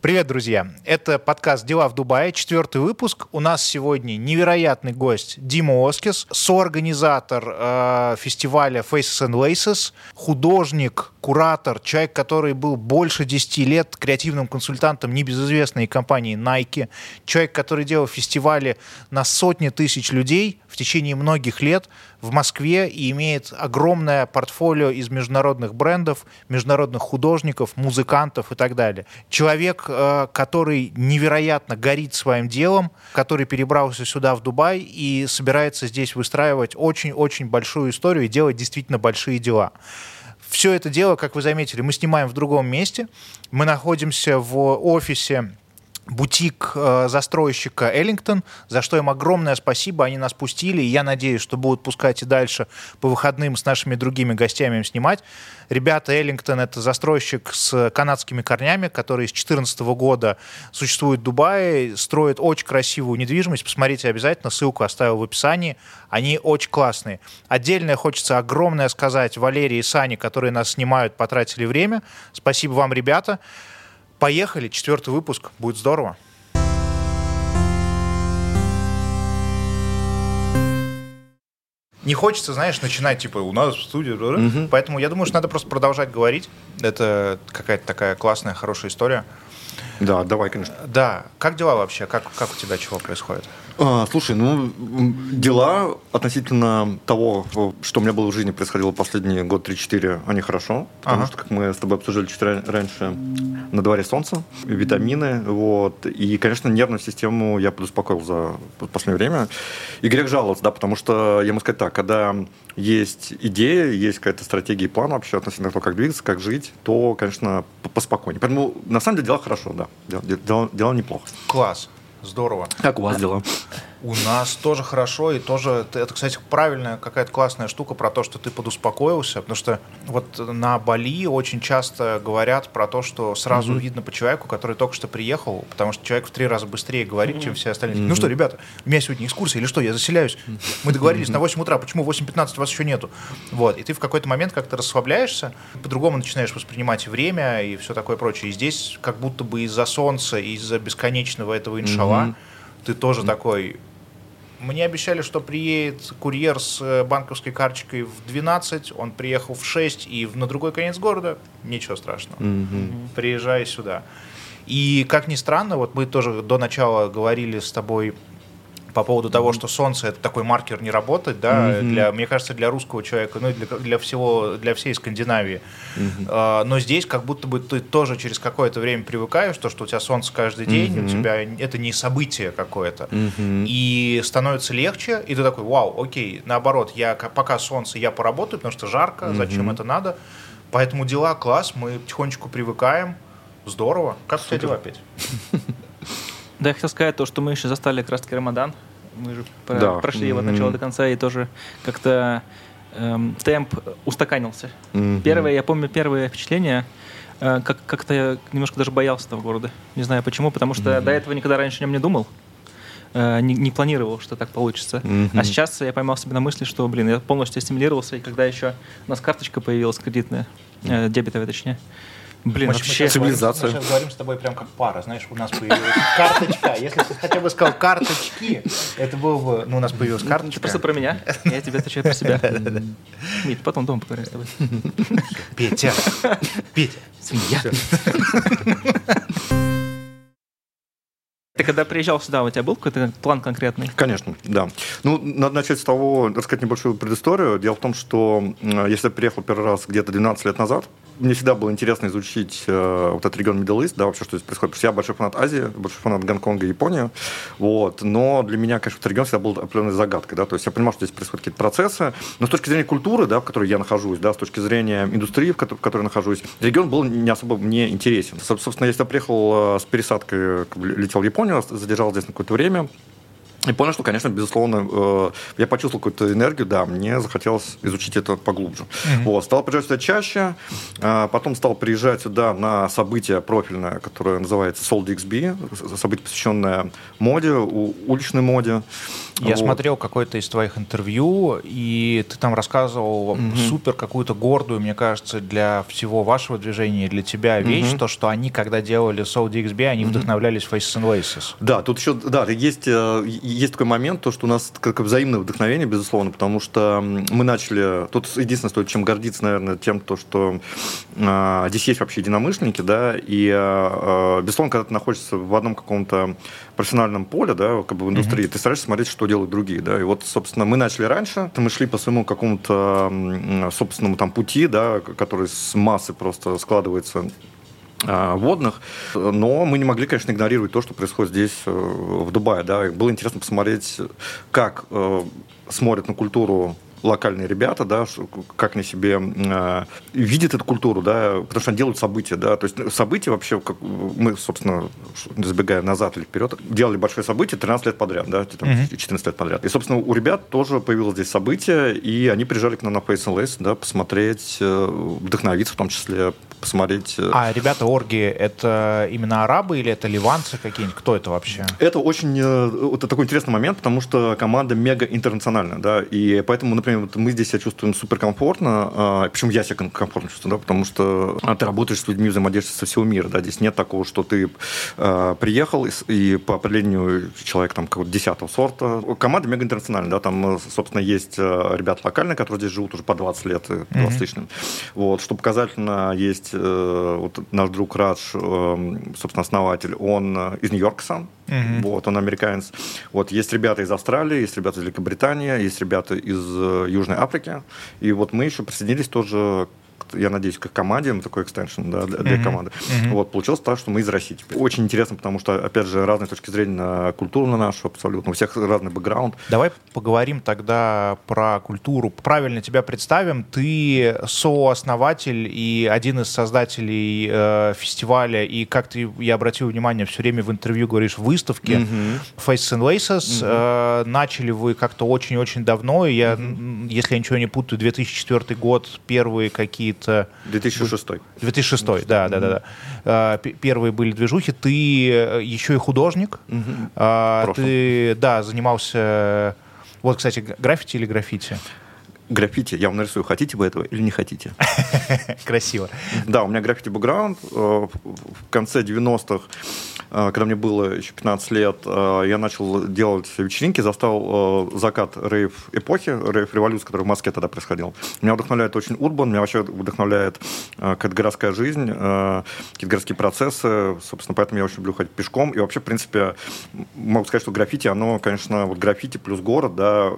Привет, друзья! Это подкаст «Дела в Дубае», четвертый выпуск. У нас сегодня невероятный гость Дима Оскис, соорганизатор э, фестиваля Faces and Laces, художник, куратор, человек, который был больше 10 лет креативным консультантом небезызвестной компании Nike, человек, который делал фестивали на сотни тысяч людей в течение многих лет в Москве и имеет огромное портфолио из международных брендов, международных художников, музыкантов и так далее. Человек, э, который невероятно горит своим делом, который перебрался сюда, в Дубай, и собирается здесь выстраивать очень-очень большую историю и делать действительно большие дела. Все это дело, как вы заметили, мы снимаем в другом месте. Мы находимся в офисе бутик э, застройщика Эллингтон, за что им огромное спасибо, они нас пустили, и я надеюсь, что будут пускать и дальше по выходным с нашими другими гостями им снимать. Ребята, Эллингтон — это застройщик с канадскими корнями, который с 2014 года существует в Дубае, строит очень красивую недвижимость. Посмотрите обязательно, ссылку оставил в описании. Они очень классные. Отдельно хочется огромное сказать Валерии и Сане, которые нас снимают, потратили время. Спасибо вам, ребята. Поехали, четвертый выпуск, будет здорово. Не хочется, знаешь, начинать, типа, у нас в студии, угу. поэтому я думаю, что надо просто продолжать говорить. Это какая-то такая классная, хорошая история. Да, давай, конечно. Да. Как дела вообще? Как, как у тебя чего происходит? А, слушай, ну, дела относительно того, что у меня было в жизни происходило последние год 3-4, они хорошо. Потому ага. что, как мы с тобой обсуждали чуть раньше, на дворе солнце, витамины, вот. И, конечно, нервную систему я подуспокоил за последнее время. И грех жаловаться, да, потому что, я могу сказать так, когда есть идея, есть какая-то стратегия и план вообще относительно того, как двигаться, как жить, то, конечно, поспокойнее. Поэтому, на самом деле, дела хорошо, да. Дела, дела, дела неплохо. Класс. Здорово. Как у вас дела? У нас тоже хорошо, и тоже, это, кстати, правильная какая-то классная штука про то, что ты подуспокоился, потому что вот на Бали очень часто говорят про то, что сразу mm-hmm. видно по человеку, который только что приехал, потому что человек в три раза быстрее говорит, mm-hmm. чем все остальные. Mm-hmm. Ну что, ребята, у меня сегодня экскурсия или что, я заселяюсь, мы договорились на 8 утра, почему 8.15 вас еще нету? Вот, и ты в какой-то момент как-то расслабляешься, по-другому начинаешь воспринимать время и все такое прочее. И здесь как будто бы из-за солнца, из-за бесконечного этого иншалла, mm-hmm ты тоже mm-hmm. такой, мне обещали, что приедет курьер с э, банковской карточкой в 12, он приехал в 6 и на другой конец города. Ничего страшного. Mm-hmm. Приезжай сюда. И как ни странно, вот мы тоже до начала говорили с тобой по поводу того, что солнце это такой маркер не работать, да, mm-hmm. для, мне кажется, для русского человека, ну и для, для всего, для всей Скандинавии. Mm-hmm. А, но здесь как будто бы ты тоже через какое-то время привыкаешь, то, что у тебя солнце каждый день, mm-hmm. у тебя это не событие какое-то, mm-hmm. и становится легче, и ты такой, вау, окей, наоборот, я пока солнце, я поработаю, потому что жарко, mm-hmm. зачем это надо, поэтому дела класс, мы потихонечку привыкаем, здорово. Как у тебя дела, Петь? Да, я хотел сказать то, что мы еще застали как раз-таки Рамадан. Мы же да. прошли его от начала до конца, и тоже как-то эм, темп устаканился. Mm-hmm. Первое, я помню первое впечатление, э, как- как-то я немножко даже боялся этого города. Не знаю почему, потому что mm-hmm. до этого никогда раньше о нем не думал. Э, не, не планировал, что так получится. Mm-hmm. А сейчас я поймал себя на мысли, что, блин, я полностью стимулировался, и когда еще у нас карточка появилась кредитная, э, дебетовая точнее, Блин, мы, вообще мы цивилизация. Мы сейчас говорим с тобой прям как пара, знаешь, у нас появилась карточка. Если ты хотя бы сказал карточки, это было бы, ну, у нас появилась ну, карточка. Ты просто про меня, я тебе отвечаю про себя. Мит, потом дома поговорим с тобой. Петя, Петя, свинья. Ты когда приезжал сюда, у тебя был какой-то план конкретный? Конечно, да. Ну, надо начать с того, рассказать небольшую предысторию. Дело в том, что если я приехал первый раз где-то 12 лет назад, мне всегда было интересно изучить э, вот этот регион Middle East, да, вообще, что здесь происходит. Потому что я большой фанат Азии, большой фанат Гонконга и Японии. Вот. Но для меня, конечно, этот регион всегда был определенной загадкой. Да? То есть я понимал, что здесь происходят какие-то процессы, но с точки зрения культуры, да, в которой я нахожусь, да, с точки зрения индустрии, в которой, в которой нахожусь, регион был не особо мне интересен. Собственно, я приехал э, с пересадкой, летел в Японию, задержал здесь на какое-то время, И понял, что, конечно, безусловно, э, я почувствовал какую-то энергию, да, мне захотелось изучить это поглубже. Mm-hmm. Вот, стал приезжать сюда чаще, э, потом стал приезжать сюда на событие профильное, которое называется SoulDXB, событие, посвященное моде, уличной моде. Я вот. смотрел какое-то из твоих интервью, и ты там рассказывал mm-hmm. супер какую-то гордую, мне кажется, для всего вашего движения, для тебя вещь, mm-hmm. то, что они, когда делали SoulDXB, они mm-hmm. вдохновлялись Faces and Laces. Да, тут еще, да, есть э, есть такой момент, то, что у нас как взаимное вдохновение, безусловно, потому что мы начали... Тут единственное, стоит чем гордиться, наверное, тем, то, что э, здесь есть вообще единомышленники, да, и, э, безусловно, когда ты находишься в одном каком-то профессиональном поле, да, как бы в индустрии, mm-hmm. ты стараешься смотреть, что делают другие, да, и вот, собственно, мы начали раньше, мы шли по своему какому-то собственному там пути, да, который с массы просто складывается водных, но мы не могли, конечно, игнорировать то, что происходит здесь, э, в Дубае. Да. Было интересно посмотреть, как э, смотрят на культуру локальные ребята, да, как они себе э, видят эту культуру, да, потому что они делают события, да, то есть события вообще, как мы, собственно, забегая назад или вперед, делали большое событие 13 лет подряд, да, там, 14 лет подряд. И, собственно, у ребят тоже появилось здесь событие, и они приезжали к нам на Lace, да, посмотреть, э, вдохновиться в том числе посмотреть. Э, а ребята орги это именно арабы или это ливанцы какие-нибудь? Кто это вообще? Это очень э, это такой интересный момент, потому что команда мега интернациональная, да, и поэтому, например, вот мы здесь себя чувствуем суперкомфортно, а, почему я себя комфортно чувствую, да, потому что а, ты работаешь с людьми, взаимодействуешь со всего мира, да, здесь нет такого, что ты э, приехал и, и по определению человек там какого-то десятого сорта. Команда мега интернациональная, да, там, собственно, есть ребята локальные, которые здесь живут уже по 20 лет, 20 mm-hmm. Вот, что показательно, есть есть э, вот наш друг Радж, э, собственно, основатель, он э, из Нью-Йорка сам, mm-hmm. вот, он американец. Вот, есть ребята из Австралии, есть ребята из Великобритании, есть ребята из Южной Африки. И вот мы еще присоединились тоже я надеюсь, как команде, мы такой экстеншн да, для, для mm-hmm. команды. Mm-hmm. Вот, получилось так, что мы из России. Очень интересно, потому что, опять же, разные точки зрения на культуру на нашу абсолютно, у всех разный бэкграунд. Давай поговорим тогда про культуру. Правильно тебя представим. Ты сооснователь и один из создателей э, фестиваля, и как ты, я обратил внимание, все время в интервью говоришь, выставки mm-hmm. Faces and Laces. Mm-hmm. Э, начали вы как-то очень-очень давно, и я, mm-hmm. если я ничего не путаю, 2004 год, первые какие какие-то... 2006. 2006, да, да, да, да. Первые были движухи. Ты э, еще и художник. Угу. Ты, да, занимался... Вот, кстати, граффити или граффити? Граффити. Я вам нарисую, хотите вы этого или не хотите. Красиво. Да, у меня граффити бэкграунд. Э, в конце 90-х а, когда мне было еще 15 лет, а, я начал делать вечеринки, застал а, закат рейв-эпохи, рейв-революции, которая в Москве тогда происходил. Меня вдохновляет очень урбан, меня вообще вдохновляет какая-то городская жизнь, какие-то городские процессы, собственно, поэтому я очень люблю ходить пешком. И вообще, в принципе, могу сказать, что граффити, оно, конечно, вот граффити плюс город, да,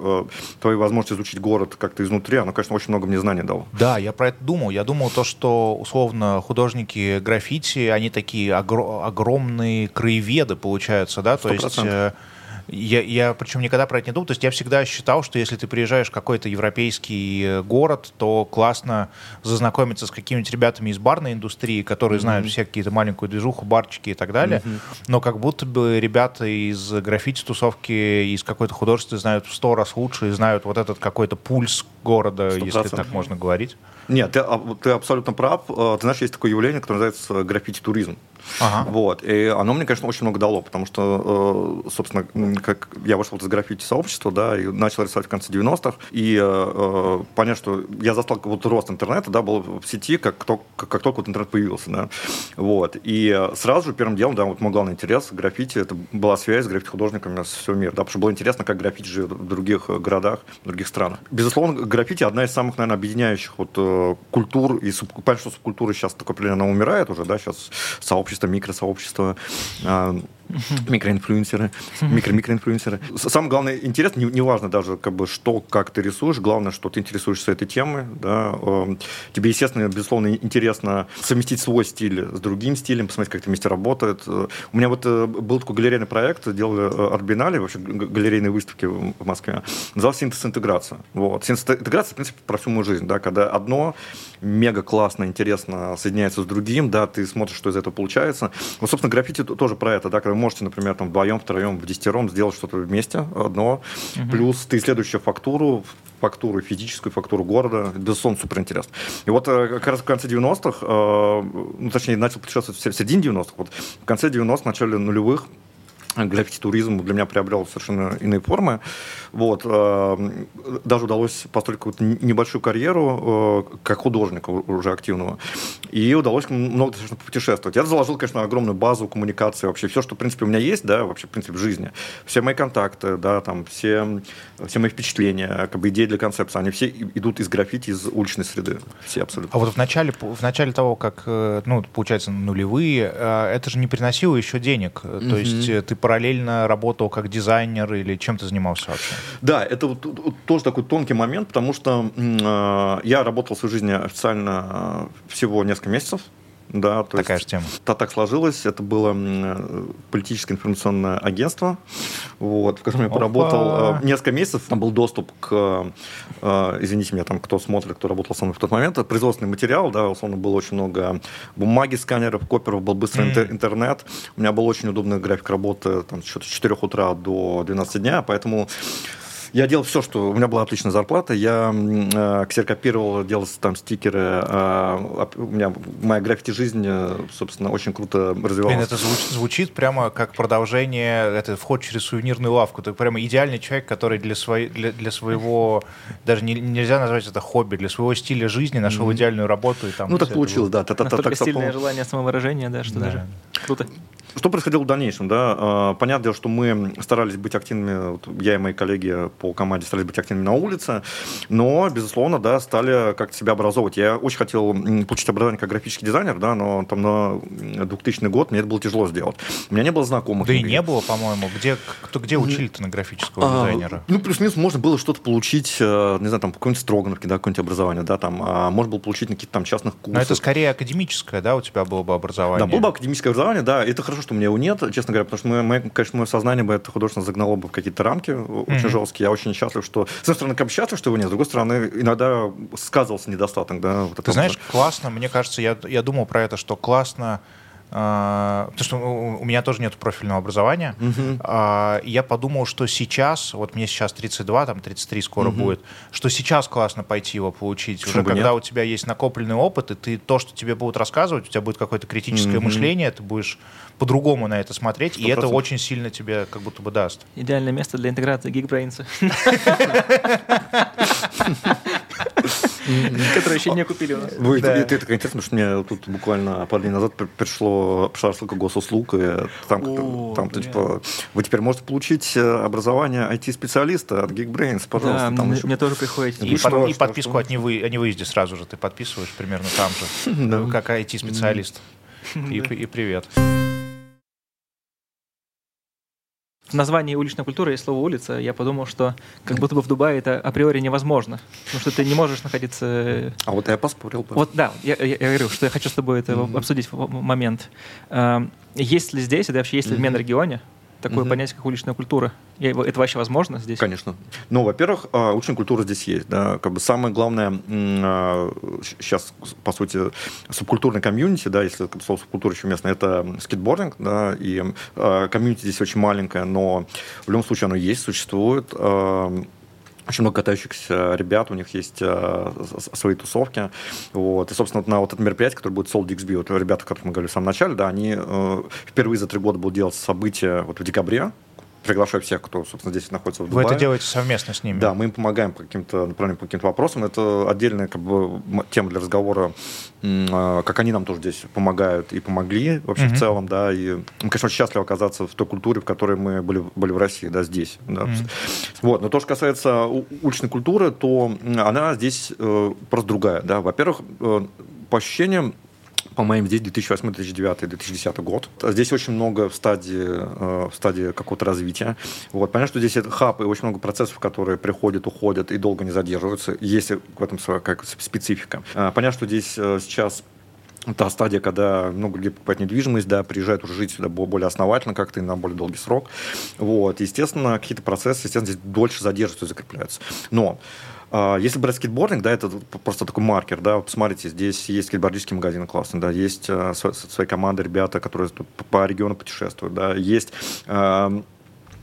твои возможности изучить город как-то изнутри, оно, конечно, очень много мне знаний дало. Да, я про это думал. Я думал то, что, условно, художники граффити, они такие огр- огромные краеведы, получаются, да, 100%. то есть... Э, я, я причем никогда про это не думал. То есть я всегда считал, что если ты приезжаешь в какой-то европейский э, город, то классно зазнакомиться с какими-нибудь ребятами из барной индустрии, которые mm-hmm. знают все какие-то маленькую движуху, барчики и так далее. Mm-hmm. Но как будто бы ребята из граффити-тусовки, из какой-то художества знают в сто раз лучше и знают вот этот какой-то пульс города, 100%. если так можно говорить. Нет, ты, ты абсолютно прав. Э, ты знаешь, есть такое явление, которое называется граффити-туризм. Ага. Вот. И оно мне, конечно, очень много дало, потому что, э, собственно, как я вошел из граффити-сообщества, да, и начал рисовать в конце 90-х, и э, понять, что я застал вот рост интернета, да, был в сети, как, только, как только вот интернет появился, да, вот. И сразу же первым делом, да, вот мой главный интерес граффити, это была связь с граффити-художниками со всего мира, да, потому что было интересно, как граффити живет в других городах, в других странах. Безусловно, граффити одна из самых, наверное, объединяющих вот культур, и суб, понятно, что субкультура сейчас такое определенно умирает уже, да, сейчас сообщество, микросообщество, а, Микроинфлюенсеры, микро-микроинфлюенсеры. Самое главное, интересно, неважно не даже, как бы, что, как ты рисуешь, главное, что ты интересуешься этой темой. Да. Эм, тебе, естественно, безусловно, интересно совместить свой стиль с другим стилем, посмотреть, как это вместе работает. Э, у меня вот э, был такой галерейный проект, делали э, арт-биеннале, вообще галерейные выставки в Москве. Назывался синтез-интеграция. Вот. Синтез-интеграция, в принципе, про всю мою жизнь, да, когда одно мега классно, интересно соединяется с другим, да, ты смотришь, что из этого получается. Вот, собственно, граффити тоже про это, да, когда можете, например, там вдвоем, втроем, в десятером сделать что-то вместе, одно, угу. плюс ты исследующая фактуру, фактуру, физическую фактуру города, безусловно, супер интересно. И вот э, как раз в конце 90-х, э, ну, точнее, начал путешествовать в середине 90-х, вот в конце 90-х, начале нулевых, граффити-туризм для меня приобрел совершенно иные формы. Вот. Э, даже удалось построить какую-то небольшую карьеру э, как художника уже активного. И удалось много достаточно путешествовать. Я заложил, конечно, огромную базу коммуникации, вообще все, что, в принципе, у меня есть, да, вообще, в принципе, в жизни. Все мои контакты, да, там, все, все мои впечатления, как бы идеи для концепции, они все идут из граффити, из уличной среды. Все абсолютно. А вот в начале, в начале того, как, э, ну, получается, нулевые, это же не приносило еще денег. Mm-hmm. То есть ты параллельно работал как дизайнер или чем ты занимался вообще? Да, это вот, вот тоже такой тонкий момент, потому что э, я работал в своей жизни официально э, всего несколько месяцев. Да, то Такая есть, же тема. Да, так сложилось. Это было э, политическое информационное агентство, вот, в котором я Опа. поработал э, несколько месяцев. Там был доступ к, э, извините меня, там, кто смотрит, кто работал со мной в тот момент, это производственный материал, да, условно, было очень много бумаги, сканеров, коперов, был быстрый mm. интернет. У меня был очень удобный график работы там, с 4 утра до 12 дня, поэтому я делал все, что... У меня была отличная зарплата. Я э, ксерокопировал, делал там стикеры. Э, у меня моя граффити-жизнь, э, собственно, очень круто развивалась. Блин, это звучит, звучит прямо как продолжение, это вход через сувенирную лавку. Ты прямо идеальный человек, который для, свой, для, для своего... Даже не, нельзя назвать это хобби. Для своего стиля жизни нашел mm-hmm. идеальную работу. И там ну, так получилось, да. Настолько так сильное желание самовыражения, да, что да. даже круто. Что происходило в дальнейшем? Да? А, понятное дело, что мы старались быть активными, вот я и мои коллеги по команде старались быть активными на улице, но, безусловно, да, стали как-то себя образовывать. Я очень хотел получить образование как графический дизайнер, да, но там на 2000 год мне это было тяжело сделать. У меня не было знакомых. Да и не было, по-моему. Где, кто, где учили-то на графического а, дизайнера? Ну, плюс-минус можно было что-то получить, э, не знаю, там, какой-нибудь Строгановке, да, какое-нибудь образование, да, там, а можно было получить на каких-то там частных курсах. Но это скорее академическое, да, у тебя было бы образование? Да, было бы академическое образование, да, это хорошо, что у меня его нет, честно говоря, потому что, мы, мы, конечно, мое сознание бы это художественно загнало бы в какие-то рамки очень mm-hmm. жесткие. Я очень счастлив, что, с одной стороны, как счастлив, что его нет, с другой стороны, иногда сказывался недостаток. Да, вот Ты знаешь, классно, мне кажется, я, я думал про это, что классно потому что у меня тоже нет профильного образования. Uh-huh. Я подумал, что сейчас, вот мне сейчас 32, там 33 скоро uh-huh. будет, что сейчас классно пойти его получить. Почему Уже когда нет? у тебя есть накопленный опыт, и ты то, что тебе будут рассказывать, у тебя будет какое-то критическое uh-huh. мышление, ты будешь по-другому на это смотреть, 100%. и это очень сильно тебе как будто бы даст. Идеальное место для интеграции Geekbrains. Которые еще не купили у нас. Это так интересно, что мне тут буквально пару дней назад пришло, пришла рассылка госуслуг, и там, там типа, вы теперь можете получить э, образование IT-специалиста от Geekbrains, пожалуйста. Да, мне тоже приходит. И подписку от невыезде сразу же ты подписываешь примерно там же, как IT-специалист. И привет. В названии уличной культуры есть слово улица, я подумал, что как будто бы в Дубае это априори невозможно, потому что ты не можешь находиться... Э, а вот я поспорил бы. Вот, да, я, я, я говорю, что я хочу с тобой это mm-hmm. обсудить в момент. Эм, есть ли здесь, это вообще есть ли mm-hmm. в Менрегионе такое угу. понятие, как уличная культура? Это вообще возможно здесь? Конечно. Ну, во-первых, а, уличная культура здесь есть. Да? Как бы самое главное сейчас, а, по сути, субкультурный комьюнити, да, если слово субкультура еще местное, это скейтбординг, да, и а, комьюнити здесь очень маленькое, но в любом случае оно есть, существует очень много катающихся ребят, у них есть э, свои тусовки. Вот. И, собственно, на вот это мероприятие, которое будет Soul DXB, вот ребята, о которых мы говорили в самом начале, да, они э, впервые за три года будут делать события вот в декабре, приглашаю всех, кто, собственно, здесь находится в Дубае. Вы это делаете совместно с ними? Да, мы им помогаем по каким-то направлениям, по каким-то вопросам. Это отдельная как бы, тема для разговора, а, как они нам тоже здесь помогают и помогли вообще mm-hmm. в целом, да, и мы, конечно, очень счастливы оказаться в той культуре, в которой мы были, были в России, да, здесь. Да. Mm-hmm. Вот. Но то, что касается уличной культуры, то она здесь э, просто другая, да. Во-первых, э, по ощущениям, по-моему, здесь 2008, 2009, 2010 год. Здесь очень много в стадии, э, в стадии какого-то развития. Вот. Понятно, что здесь это хаб и очень много процессов, которые приходят, уходят и долго не задерживаются. Есть в этом своя как специфика. Понятно, что здесь э, сейчас та стадия, когда много где покупать недвижимость, да, приезжают уже жить сюда более основательно как-то и на более долгий срок. Вот. Естественно, какие-то процессы, естественно, здесь дольше задерживаются и закрепляются. Но если брать скейтбординг, да, это просто такой маркер, да, посмотрите, здесь есть скейтбордический магазин классный, да, есть э, свои команды, ребята, которые по региону путешествуют, да, есть а,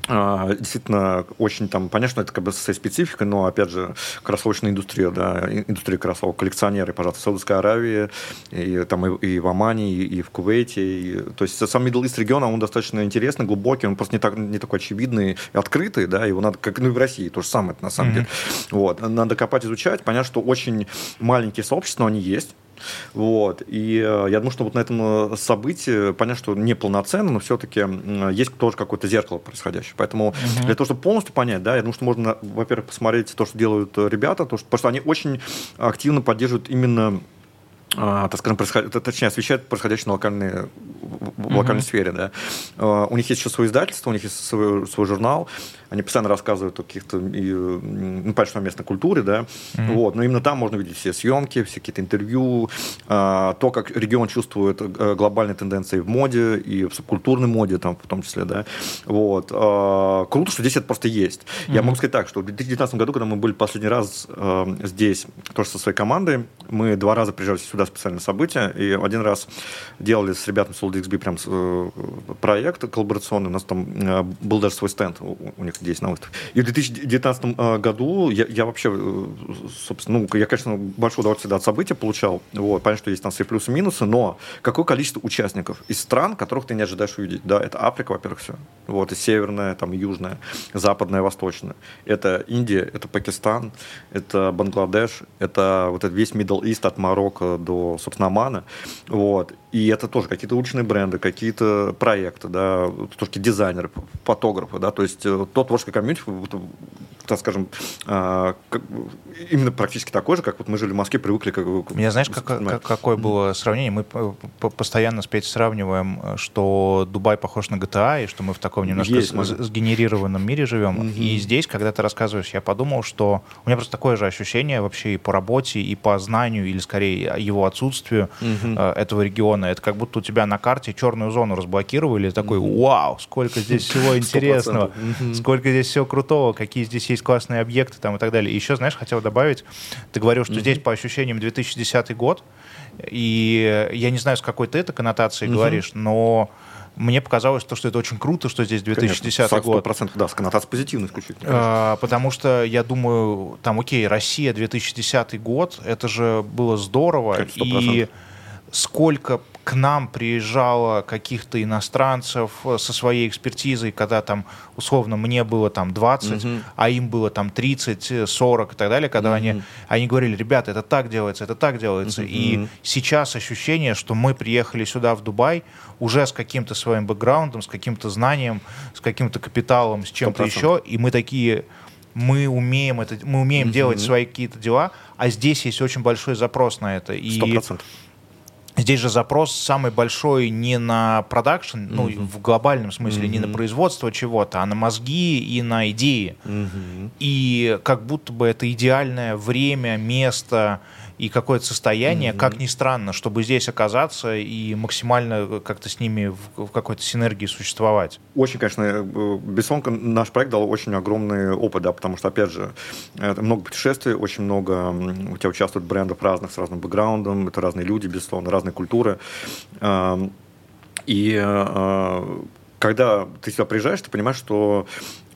действительно очень там понятно, что это как бы со спецификой, но опять же кроссовочная индустрия, да, индустрия кроссовок, коллекционеры, пожалуйста, в Саудовской Аравии, и там и, и в Омане, и, и в Кувейте, и, то есть сам Middle East регион, он достаточно интересный, глубокий, он просто не, так, не такой очевидный и открытый, да, его надо, как ну и в России, то же самое на самом mm-hmm. деле, вот, надо копать, изучать, понятно, что очень маленькие сообщества, но они есть, вот. И э, я думаю, что вот на этом э, событии, понятно, что не полноценно, но все-таки есть тоже какое-то зеркало происходящее. Поэтому угу. для того, чтобы полностью понять, да, я думаю, что можно, во-первых, посмотреть то, что делают э, ребята, то, что, потому что они очень активно поддерживают именно а, так скажем, происход... точнее, освещают происходящее на локальной, в локальной mm-hmm. сфере. Да. А, у них есть еще свое издательство, у них есть свой, свой журнал, они постоянно рассказывают о каких-то, ну, понятно, местной культуре, да, mm-hmm. вот, но именно там можно видеть все съемки, все какие-то интервью, а, то, как регион чувствует э, глобальные тенденции в моде и в субкультурной моде, там, в том числе, да, вот. Круто, что здесь это просто есть. Mm-hmm. Я могу сказать так, что в 2019 году, когда мы были последний раз здесь, тоже со своей командой, мы два раза приезжали сюда специальное событие. И один раз делали с ребятами с XB прям э, проект коллаборационный. У нас там э, был даже свой стенд у, у них здесь на выставке. И в 2019 э, году я, я вообще, собственно, ну, я, конечно, большое удовольствие от события получал. Вот, понятно, что есть там свои плюсы и минусы, но какое количество участников из стран, которых ты не ожидаешь увидеть. Да, это Африка, во-первых, все. Вот, и северная, там, южная, западная, восточная. Это Индия, это Пакистан, это Бангладеш, это вот этот весь Middle East от Марокко до, собственно, Омана. Вот. И это тоже какие-то уличные бренды, какие-то проекты, да, все-таки дизайнеры, фотографы, да, то есть э, тот творческий комьюнити, так скажем, а, именно практически такой же, как вот мы жили в Москве, привыкли. Как, Меня знаешь, как, как, какое было сравнение? Мы постоянно с Петей сравниваем, что Дубай похож на GTA, и что мы в таком немножко Есть, сгенерированном мире живем. Угу. И здесь, когда ты рассказываешь, я подумал, что у меня просто такое же ощущение вообще и по работе, и по знанию, или скорее его отсутствию угу. этого региона. Это как будто у тебя на карте черную зону разблокировали, такой, вау, сколько здесь всего интересного, сколько здесь всего крутого, какие здесь есть классные объекты там и так далее. И еще, знаешь, хотел добавить, ты говорил, что здесь по ощущениям 2010 год, и я не знаю, с какой ты это коннотацией говоришь, но мне показалось, то, что это очень круто, что здесь 2010 Конечно, год. 100% да, с коннотацией позитивной исключительно. А, потому что я думаю, там, окей, Россия 2010 год, это же было здорово. Конечно, и сколько к нам приезжало каких-то иностранцев э, со своей экспертизой, когда там, условно, мне было там 20, угу. а им было там 30, 40 и так далее, когда угу. они, они говорили, ребята, это так делается, это так делается. Угу. И сейчас ощущение, что мы приехали сюда, в Дубай, уже с каким-то своим бэкграундом, с каким-то знанием, с каким-то капиталом, с чем-то еще, и мы такие мы умеем это, мы умеем mm делать свои какие-то дела, а здесь есть очень большой запрос на это. И 100%. Здесь же запрос самый большой не на продакшн, mm-hmm. ну, в глобальном смысле, mm-hmm. не на производство чего-то, а на мозги и на идеи. Mm-hmm. И как будто бы это идеальное время, место, и какое-то состояние, mm-hmm. как ни странно, чтобы здесь оказаться и максимально как-то с ними в, в какой-то синергии существовать. Очень, конечно, э, Бессонка наш проект дал очень огромный опыт, да, потому что, опять же, это много путешествий, очень много у тебя участвуют брендов разных, с разным бэкграундом, это разные люди, безусловно, разные культуры. И э, когда ты сюда приезжаешь, ты понимаешь, что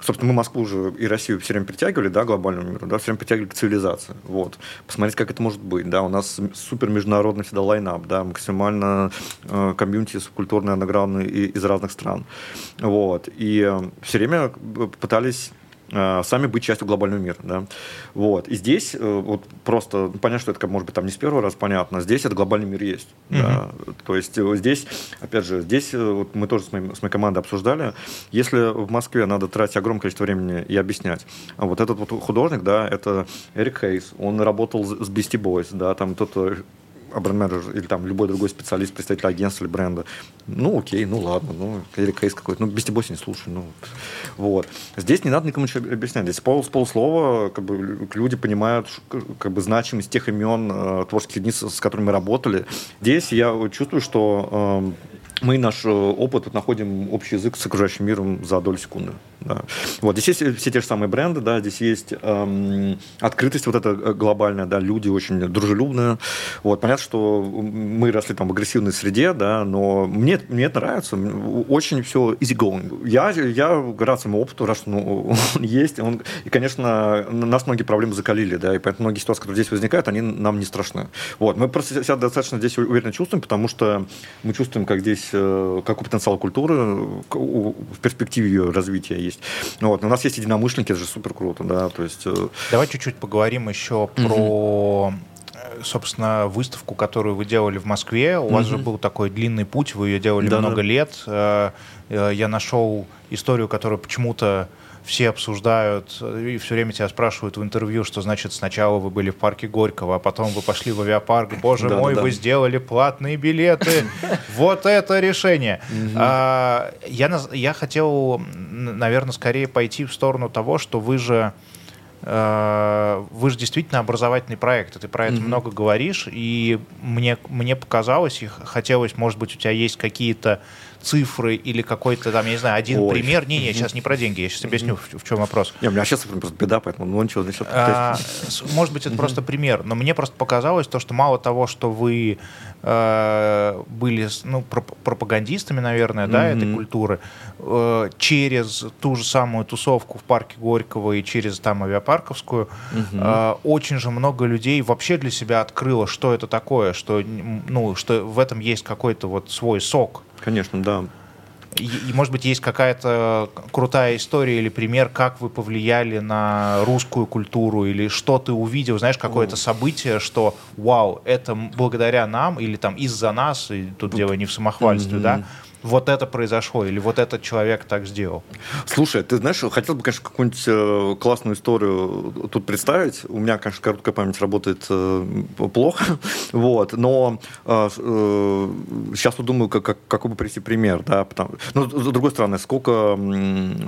собственно, мы Москву уже и Россию все время притягивали, да, глобальному миру, да, все время притягивали к цивилизации, вот. Посмотреть, как это может быть, да, у нас супер международный всегда лайнап, да, максимально э, комьюнити субкультурные, андеграундные из разных стран, вот. И э, все время пытались Э, сами быть частью глобального мира. Да? Вот. И здесь э, вот просто ну, понятно, что это может быть там не с первого раза понятно, здесь это глобальный мир есть. Mm-hmm. Да? То есть э, здесь, опять же, здесь вот мы тоже с моей, с моей командой обсуждали, если в Москве надо тратить огромное количество времени и объяснять, а вот этот вот художник, да, это Эрик Хейс, он работал с Beastie Boys, да, там тот бренд-менеджер или там любой другой специалист, представитель агентства или бренда. Ну, окей, ну ладно, ну, или кейс какой-то, ну, без тебя не слушай, ну, вот. Здесь не надо никому ничего объяснять. Здесь пол, с полуслова как бы, люди понимают как бы значимость тех имен э, творческих единиц, с которыми работали. Здесь я чувствую, что э, мы наш э, опыт находим общий язык с окружающим миром за долю секунды. Да. Вот здесь есть все те же самые бренды, да, здесь есть эм, открытость вот эта э, глобальная, да, люди очень дружелюбные. Вот понятно, что мы росли там в агрессивной среде, да, но мне мне это нравится, очень все easy going. Я я рад своему опыту, что ну, есть, он и конечно нас многие проблемы закалили, да, и поэтому многие ситуации, которые здесь возникают, они нам не страшны. Вот мы просто себя достаточно здесь уверенно чувствуем, потому что мы чувствуем, как здесь э, какой потенциал культуры в перспективе ее развития есть есть. Вот. Но у нас есть единомышленники, это же супер круто, да, то есть... Э, Давай чуть-чуть поговорим еще про э, собственно, выставку, которую вы делали в Москве. У mm вас же был такой длинный путь, вы ее делали да, много да. лет. Я нашел историю, которая почему-то все обсуждают и все время тебя спрашивают в интервью, что значит сначала вы были в парке Горького, а потом вы пошли в авиапарк. Боже да, мой, да, вы сделали платные билеты. Вот это решение. А, я, я хотел, наверное, скорее пойти в сторону того, что вы же а, вы же действительно образовательный проект, ты про это mm-hmm. много говоришь, и мне, мне показалось, и хотелось, может быть, у тебя есть какие-то цифры или какой-то там, я не знаю, один Ой. пример. Не, не, сейчас не про деньги, я сейчас объясню, в, в чем вопрос. Не, у меня сейчас просто беда, поэтому ну ничего, значит. А, может быть, это просто пример, но мне просто показалось то, что мало того, что вы э, были ну, пропагандистами, наверное, да, этой культуры, э, через ту же самую тусовку в парке Горького и через там авиапарковскую, э, очень же много людей вообще для себя открыло, что это такое, что, ну, что в этом есть какой-то вот свой сок. Конечно, да. И, и, может быть, есть какая-то крутая история или пример, как вы повлияли на русскую культуру, или что ты увидел, знаешь, какое-то событие, что вау, это благодаря нам, или там из-за нас, и тут дело не в самохвальстве, mm-hmm. да, вот это произошло, или вот этот человек так сделал. Слушай, ты знаешь, хотел бы, конечно, какую-нибудь э, классную историю тут представить. У меня, конечно, короткая память работает э, плохо, вот, но э, сейчас вот думаю, как, как, какой бы привести пример, да, потому, но с другой стороны, сколько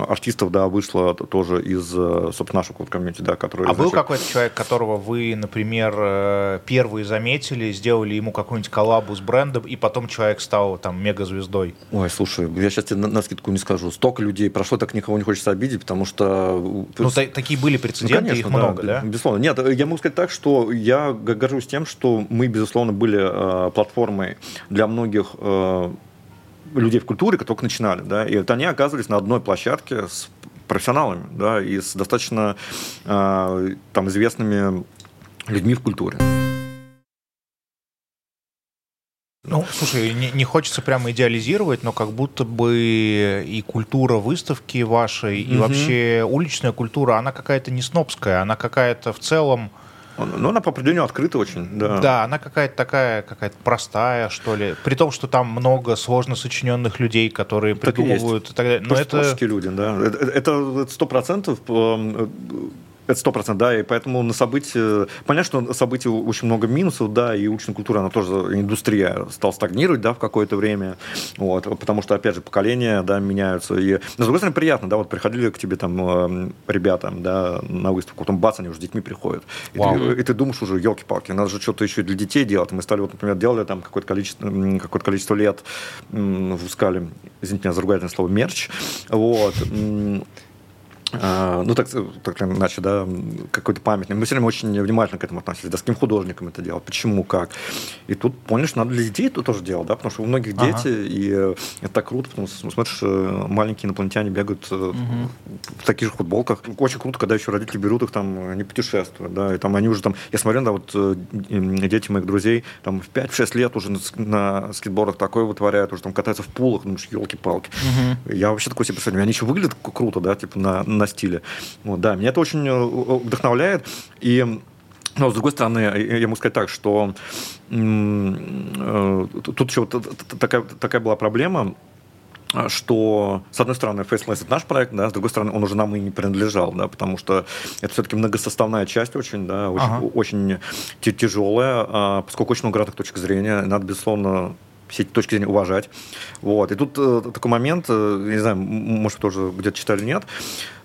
артистов, да, вышло тоже из, собственно, нашего комьюнити, да, которые... А был какой-то человек, которого вы, например, первые заметили, сделали ему какую-нибудь коллабу с брендом, и потом человек стал там мегазвездой? Ой, слушай, я сейчас тебе на, на скидку не скажу. Столько людей прошло, так никого не хочется обидеть, потому что... Ну, та- такие были прецеденты, ну, конечно, их много, да, да? Безусловно. Нет, я могу сказать так, что я горжусь тем, что мы, безусловно, были э, платформой для многих э, людей в культуре, которые только начинали, да, и вот они оказывались на одной площадке с профессионалами, да, и с достаточно э, там известными людьми в культуре. Ну, слушай, не, не хочется прямо идеализировать, но как будто бы и культура выставки вашей, угу. и вообще уличная культура, она какая-то не снобская, она какая-то в целом... Ну, она по определению открыта очень, да. Да, она какая-то такая, какая-то простая, что ли. При том, что там много сложно сочиненных людей, которые так придумывают и, и так далее. Но это... люди, да. Это сто процентов это сто процентов, да, и поэтому на события... Понятно, что на события очень много минусов, да, и уличная культура, она тоже, индустрия стала стагнировать, да, в какое-то время, вот, потому что, опять же, поколения, да, меняются, и, но, с другой стороны, приятно, да, вот приходили к тебе там э, ребята, да, на выставку, потом бац, они уже с детьми приходят, и, ты, и ты думаешь уже, елки-палки, надо же что-то еще для детей делать, мы стали, вот, например, делали там какое-то количество, какое-то количество лет, выпускали, извините меня за ругательное слово, мерч, вот, ну, так, так иначе, да, какой-то памятник. Мы все время очень внимательно к этому относились, да, с каким художником это делать, почему, как. И тут поняли, что надо для детей это тоже делать, да, потому что у многих ага. дети, и это так круто, потому что, смотришь, э, маленькие инопланетяне бегают угу. в таких же футболках. Очень круто, когда еще родители берут их, там, они путешествуют, да, и там они уже там, я смотрю, да, вот э, дети моих друзей, там, в 5-6 лет уже на, на скейтбордах такое вытворяют, уже там катаются в пулах, ну, елки-палки. Угу. Я вообще такой себе представляю, они еще выглядят круто, да, типа на, на на стиле. Вот, да, меня это очень э, вдохновляет. И но, с другой стороны, я могу сказать так, что э, тут еще вот такая, такая была проблема. что, с одной стороны, Faceless это наш проект, да, с другой стороны, он уже нам и не принадлежал, да, потому что это все-таки многосоставная часть очень, да, очень, ага. очень тяжелая, а, поскольку очень много разных точек зрения, надо, безусловно, все эти точки зрения уважать. Вот. И тут э, такой момент, э, не знаю, может, тоже где-то читали, нет,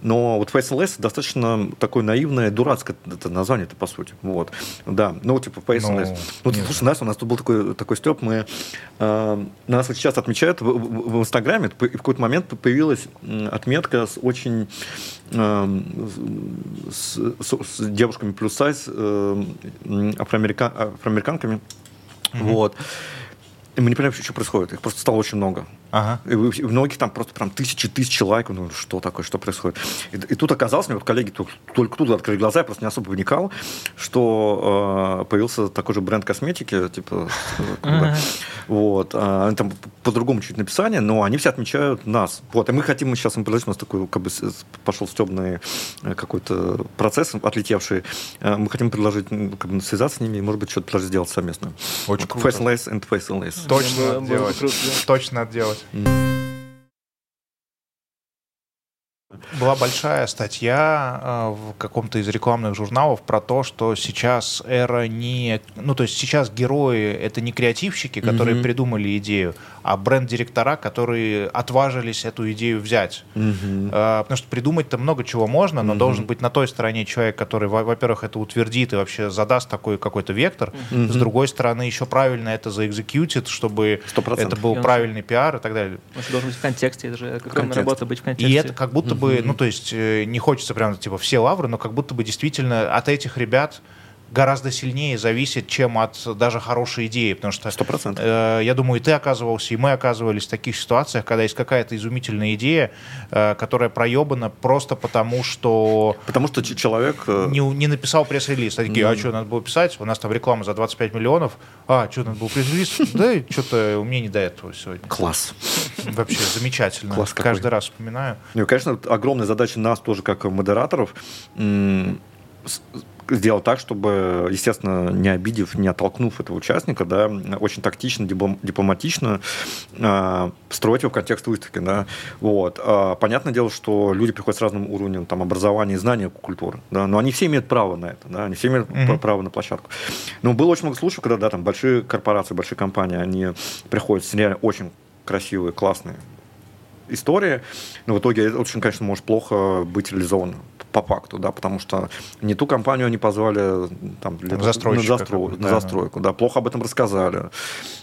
но вот Faceless достаточно такое наивное, дурацкое это название это по сути. Вот. Да, ну, типа Faceless. Ну, ну слушай, нас, у нас тут был такой, такой степ, мы, э, нас вот сейчас отмечают в, в, в Инстаграме, и в какой-то момент появилась отметка с очень э, с, с, с девушками плюс сайз, э, афроамерикан, афроамериканками. Mm-hmm. Вот. И мы не понимаем, что происходит. Их просто стало очень много. Ага. И у многих там просто прям тысячи тысячи лайков. Ну, что такое, что происходит? И, и тут оказалось, мне вот коллеги только, только тут открыли глаза, я просто не особо вникал, что э, появился такой же бренд косметики, типа, ага. вот, э, они там по-другому чуть написание, но они все отмечают нас. Вот, и мы хотим, мы сейчас им предложить, у нас такой, как бы, пошел стебный э, какой-то процесс отлетевший, э, мы хотим предложить, как бы, связаться с ними и, может быть, что-то предложить сделать совместно. Очень вот, круто. Faceless and faceless. Точно делать. Точно делать. 嗯。Была большая статья э, в каком-то из рекламных журналов про то, что сейчас эра не... Ну, то есть сейчас герои — это не креативщики, которые mm-hmm. придумали идею, а бренд-директора, которые отважились эту идею взять. Mm-hmm. Потому что придумать-то много чего можно, но mm-hmm. должен быть на той стороне человек, который, во-первых, это утвердит и вообще задаст такой какой-то вектор. Mm-hmm. С другой стороны, еще правильно это заэкзекьютит, чтобы 100%. это был правильный пиар и так далее. Он должен быть в контексте, это же как работа быть в контексте. И это как будто mm-hmm. Бы, ну то есть э, не хочется прям типа все лавры, но как будто бы действительно от этих ребят гораздо сильнее зависит, чем от даже хорошей идеи, потому что 100%. Э, я думаю, и ты оказывался, и мы оказывались в таких ситуациях, когда есть какая-то изумительная идея, э, которая проебана просто потому, что... Потому что человек... Э, не, не написал пресс-релиз. А такие, mm. а что, надо было писать? У нас там реклама за 25 миллионов. А, что, надо было пресс-релиз? Да, что-то у меня не до этого сегодня. Класс. Вообще замечательно. Класс Каждый раз вспоминаю. Ну, конечно, огромная задача нас тоже, как модераторов, сделать так, чтобы, естественно, не обидев, не оттолкнув этого участника, да, очень тактично, дипломатично э, строить его контекст выставки. Да, вот. А, понятное дело, что люди приходят с разным уровнем там, образования и знания культуры, да, но они все имеют право на это, да, они все имеют mm-hmm. право на площадку. Но было очень много случаев, когда да, там, большие корпорации, большие компании, они приходят с реально очень красивые, классные истории, но в итоге это очень, конечно, может плохо быть реализовано по факту, да, потому что не ту компанию они позвали там, для, на, как бы, на да, застройку, да. да, плохо об этом рассказали,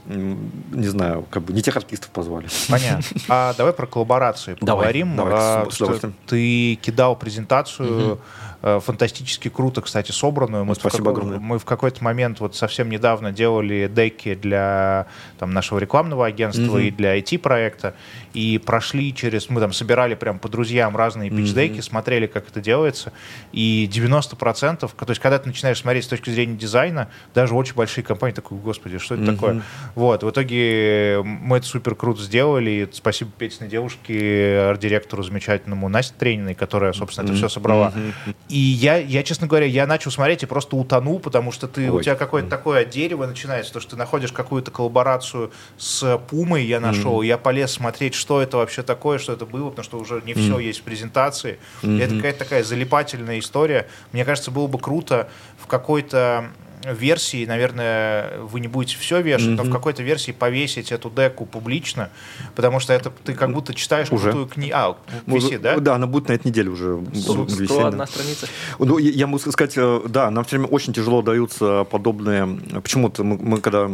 не знаю, как бы не тех артистов позвали. Понятно. А давай про коллаборации поговорим. Давай, давай, с, с ты кидал презентацию угу фантастически круто, кстати, собранную. Мы Спасибо в, огромное. Мы в какой-то момент вот совсем недавно делали деки для там, нашего рекламного агентства mm-hmm. и для IT-проекта, и прошли через... Мы там собирали прям по друзьям разные пич-деки, mm-hmm. смотрели, как это делается, и 90%, то есть когда ты начинаешь смотреть с точки зрения дизайна, даже очень большие компании такой, господи, что это mm-hmm. такое? Вот, в итоге мы это супер круто сделали, и спасибо Петиной девушке, арт-директору замечательному Насте Трениной, которая, собственно, mm-hmm. это все собрала. Mm-hmm. И я, я, честно говоря, я начал смотреть и просто утонул, потому что ты, Ой. у тебя какое-то такое дерево начинается, то, что ты находишь какую-то коллаборацию с Пумой, я нашел, mm-hmm. я полез смотреть, что это вообще такое, что это было, потому что уже не mm-hmm. все есть в презентации. Mm-hmm. Это какая-то такая залипательная история. Мне кажется, было бы круто в какой-то версии, наверное, вы не будете все вешать, mm-hmm. но в какой-то версии повесить эту деку публично, потому что это ты как будто читаешь уже. крутую книгу. А, висит, да? Да, она будет на этой неделе уже висеть. одна страница. Ну, я могу сказать, э, да, нам все время очень тяжело даются подобные... Почему-то мы, мы когда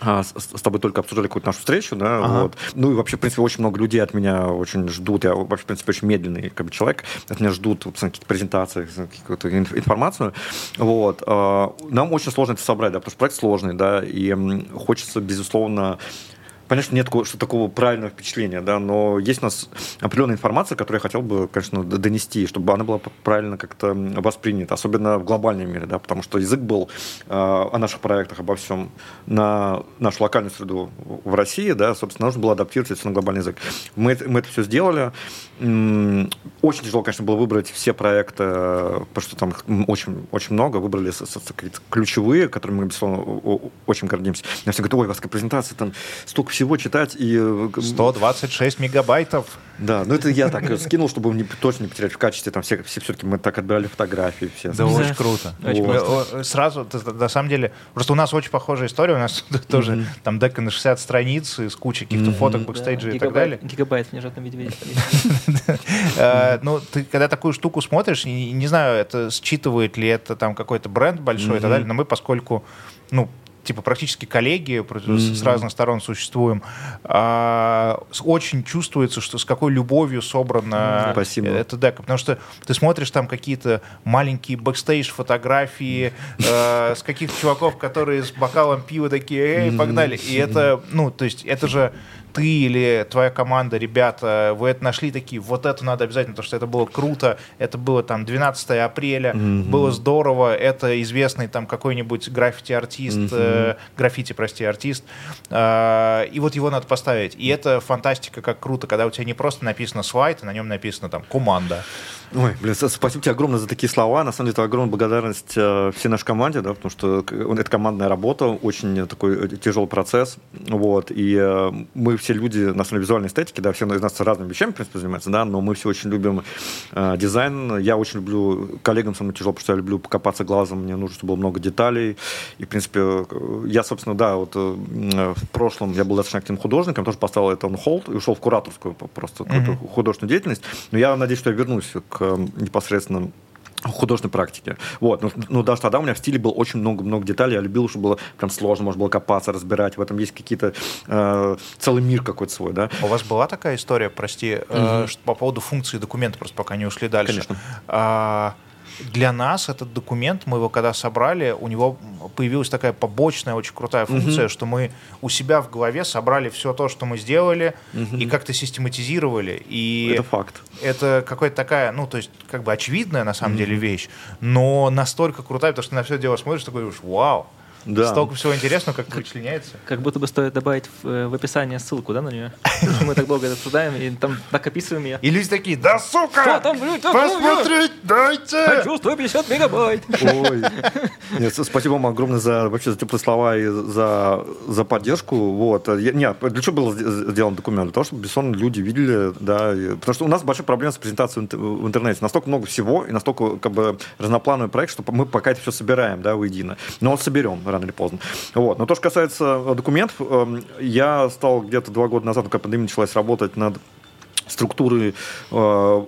с, с тобой только обсуждали какую-то нашу встречу, да, ага. вот. Ну и вообще, в принципе, очень много людей от меня очень ждут. Я вообще, в принципе, очень медленный как бы, человек. От меня ждут какие-то презентации, какую-то информацию. Вот. А, нам очень сложно это собрать, да, потому что проект сложный, да, и хочется, безусловно, понятно, что нет что такого правильного впечатления, да, но есть у нас определенная информация, которую я хотел бы, конечно, донести, чтобы она была правильно как-то воспринята, особенно в глобальном мире, да, потому что язык был э, о наших проектах, обо всем на нашу локальную среду в России, да, собственно, нужно было адаптировать это на глобальный язык. Мы, мы это все сделали. Очень тяжело, конечно, было выбрать все проекты, потому что там очень, очень много, выбрали ключевые, которыми мы, безусловно, очень гордимся. Мне все говорят, ой, у вас презентация, там столько всего читать и... 126 мегабайтов. Да, ну это я так скинул, чтобы не, точно не потерять в качестве. Там все, все все-таки мы так отбирали фотографии. Все. Да, очень круто. Очень вот. Сразу, на самом деле, просто у нас очень похожая история. У нас тоже там дека на 60 страниц с кучей каких-то фоток, бэкстейджа и так далее. Гигабайт в нежатном виде. Э, ну, ты когда такую штуку смотришь, не знаю, это считывает ли это там какой-то бренд большой и так далее, но мы, поскольку ну, типа практически коллеги mm-hmm. с разных сторон существуем. А, очень чувствуется, что с какой любовью собрана Спасибо. эта дека. Потому что ты смотришь там какие-то маленькие бэкстейдж фотографии э, с каких-то чуваков, которые с бокалом пива такие, эй, погнали. И это, ну, то есть это же ты или твоя команда, ребята, вы это нашли такие, вот это надо обязательно, потому что это было круто, это было там 12 апреля, mm-hmm. было здорово, это известный там какой-нибудь граффити-артист, mm-hmm. э, граффити, прости, артист, э, и вот его надо поставить. И это фантастика, как круто, когда у тебя не просто написано слайд, а на нем написано там команда. Ой, блин, спасибо тебе огромное за такие слова. На самом деле, это огромная благодарность э, всей нашей команде, да, потому что это командная работа, очень такой э, тяжелый процесс. Вот, и э, мы все люди, на самом деле, визуальной эстетики, да, все из нас разными вещами, в принципе, занимаются, да, но мы все очень любим э, дизайн. Я очень люблю, коллегам со мной тяжело, потому что я люблю покопаться глазом, мне нужно, чтобы было много деталей. И, в принципе, я, собственно, да, вот э, в прошлом я был достаточно активным художником, тоже поставил это на холд и ушел в кураторскую просто mm-hmm. художественную деятельность. Но я надеюсь, что я вернусь к к непосредственно художественной практике. Вот. Но, но даже тогда у меня в стиле было очень много-много деталей. Я любил, чтобы было прям сложно, можно было копаться, разбирать. В этом есть какие-то э, целый мир какой-то свой, да. У вас была такая история, прости, угу. э, по поводу функции документа, просто пока не ушли дальше. Конечно. А, для нас этот документ, мы его когда собрали, у него появилась такая побочная, очень крутая функция, угу. что мы у себя в голове собрали все то, что мы сделали, угу. и как-то систематизировали. И это факт. Это какая-то такая, ну, то есть, как бы очевидная на самом угу. деле вещь, но настолько крутая, потому что на все дело смотришь, такой вау, да. Столько всего интересного, как, вычленяется. Как будто бы стоит добавить в, э, в описание ссылку, да, на нее? Мы так долго это обсуждаем и там так описываем ее. И люди такие, да сука! Что там, Посмотреть дайте! Хочу 150 мегабайт! Ой. Нет, спасибо вам огромное за вообще за теплые слова и за, за поддержку. Вот. Я, нет, для чего был сделан документ? Для того, чтобы бессон люди видели, да. И, потому что у нас большая проблема с презентацией в интернете. Настолько много всего и настолько как бы разноплановый проект, что мы пока это все собираем, да, воедино. Но соберем рано или поздно. Вот. Но то, что касается э, документов, эм, я стал где-то два года назад, когда пандемия началась работать над структуры э,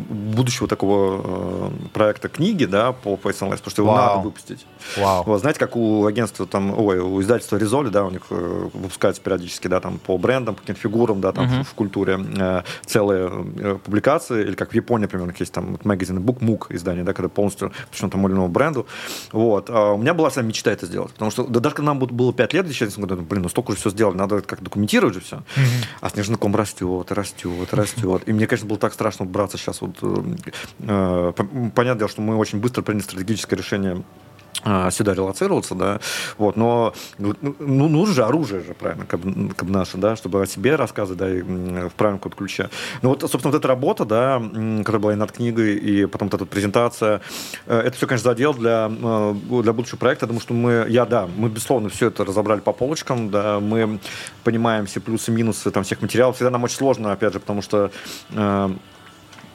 будущего такого э, проекта книги, да, по Face потому что его Вау. надо выпустить. Вау. Вот, знаете, как у агентства там, ой, у издательства Резоли, да, у них э, выпускаются периодически, да, там по брендам, по каким-то фигурам, да, там uh-huh. в, в культуре э, целые э, например, или как в Японии, например, есть там магазин Book издание, да, когда полностью посвящен тому или иному бренду. Вот. А у меня была вся мечта это сделать, потому что да, даже когда нам было 5 лет 2010 году, блин, ну столько уже все сделали, надо как документировать же все. Uh-huh. А снежный растет, растет, растет. И мне, конечно, было так страшно браться сейчас вот э, э понятное дело, что мы очень быстро приняли стратегическое решение сюда релацироваться, да, вот, но ну, ну, нужно же оружие же, правильно, как, как наше, да, чтобы о себе рассказывать, да, и в правильном каком-то ключе. Ну вот, собственно, вот эта работа, да, которая была и над книгой, и потом вот эта презентация, э, это все, конечно, задел для, э, для будущего проекта, потому что мы, я, да, мы, безусловно, все это разобрали по полочкам, да, мы понимаем все плюсы и минусы там всех материалов, всегда нам очень сложно, опять же, потому что э,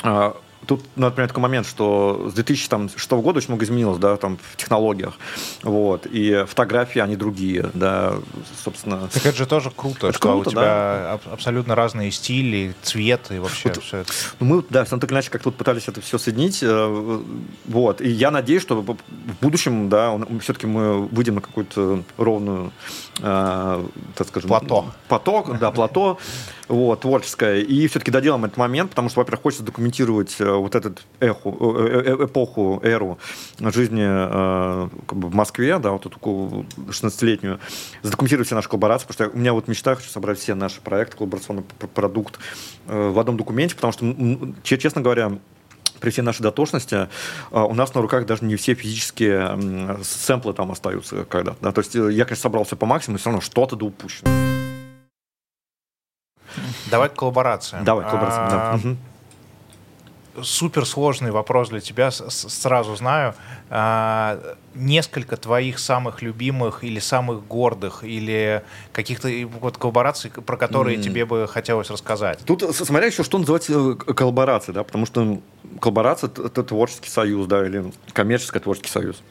э Тут, например, такой момент, что с 2006 года очень много изменилось, да, там, в технологиях, вот, и фотографии, они другие, да, собственно. Так это же тоже круто, это что круто, у тебя да. абсолютно разные стили, цвет и вообще вот, все это. Ну, мы, да, так иначе как тут пытались это все соединить, э, вот, и я надеюсь, что в будущем, да, все-таки мы выйдем на какую-то ровную, э, так скажем... Плато. Поток, да, плато, вот, творческое, и все-таки доделаем этот момент, потому что, во-первых, хочется документировать э, вот этот эху, э, э, эпоху, эру жизни как бы в Москве, да, вот эту 16-летнюю, задокументировать все наши коллаборации, потому что у меня вот мечта, хочу собрать все наши проекты, коллаборационный продукт в одном документе, потому что, честно говоря, при всей нашей дотошности у нас на руках даже не все физические сэмплы там остаются когда да, то есть я, конечно, собрал все по максимуму, но все равно что-то да упущено. Давай к коллаборациям. Давай, коллаборациям, а, да. Суперсложный вопрос для тебя, сразу знаю. А, несколько твоих самых любимых или самых гордых, или каких-то вот коллабораций, про которые mm. тебе бы хотелось рассказать? Тут смотря еще, что называется э, коллаборацией, да, потому что коллаборация — это творческий союз, да, или коммерческий творческий союз.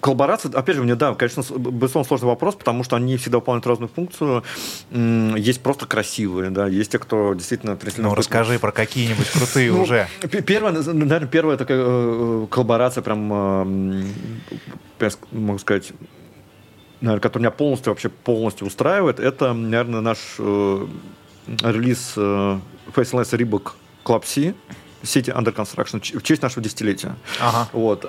Коллаборация, опять же, мне, да, конечно, безусловно, сложный вопрос, потому что они всегда выполняют разную функцию. Есть просто красивые, да, есть те, кто действительно... Ну, расскажи про какие-нибудь крутые ну, уже. Первая, наверное, первая такая э, коллаборация, прям, могу сказать, наверное, которая меня полностью, вообще полностью устраивает, это, наверное, наш э, релиз э, Faceless Reebok Club C, City Under Construction, в честь нашего десятилетия. Ага. Вот.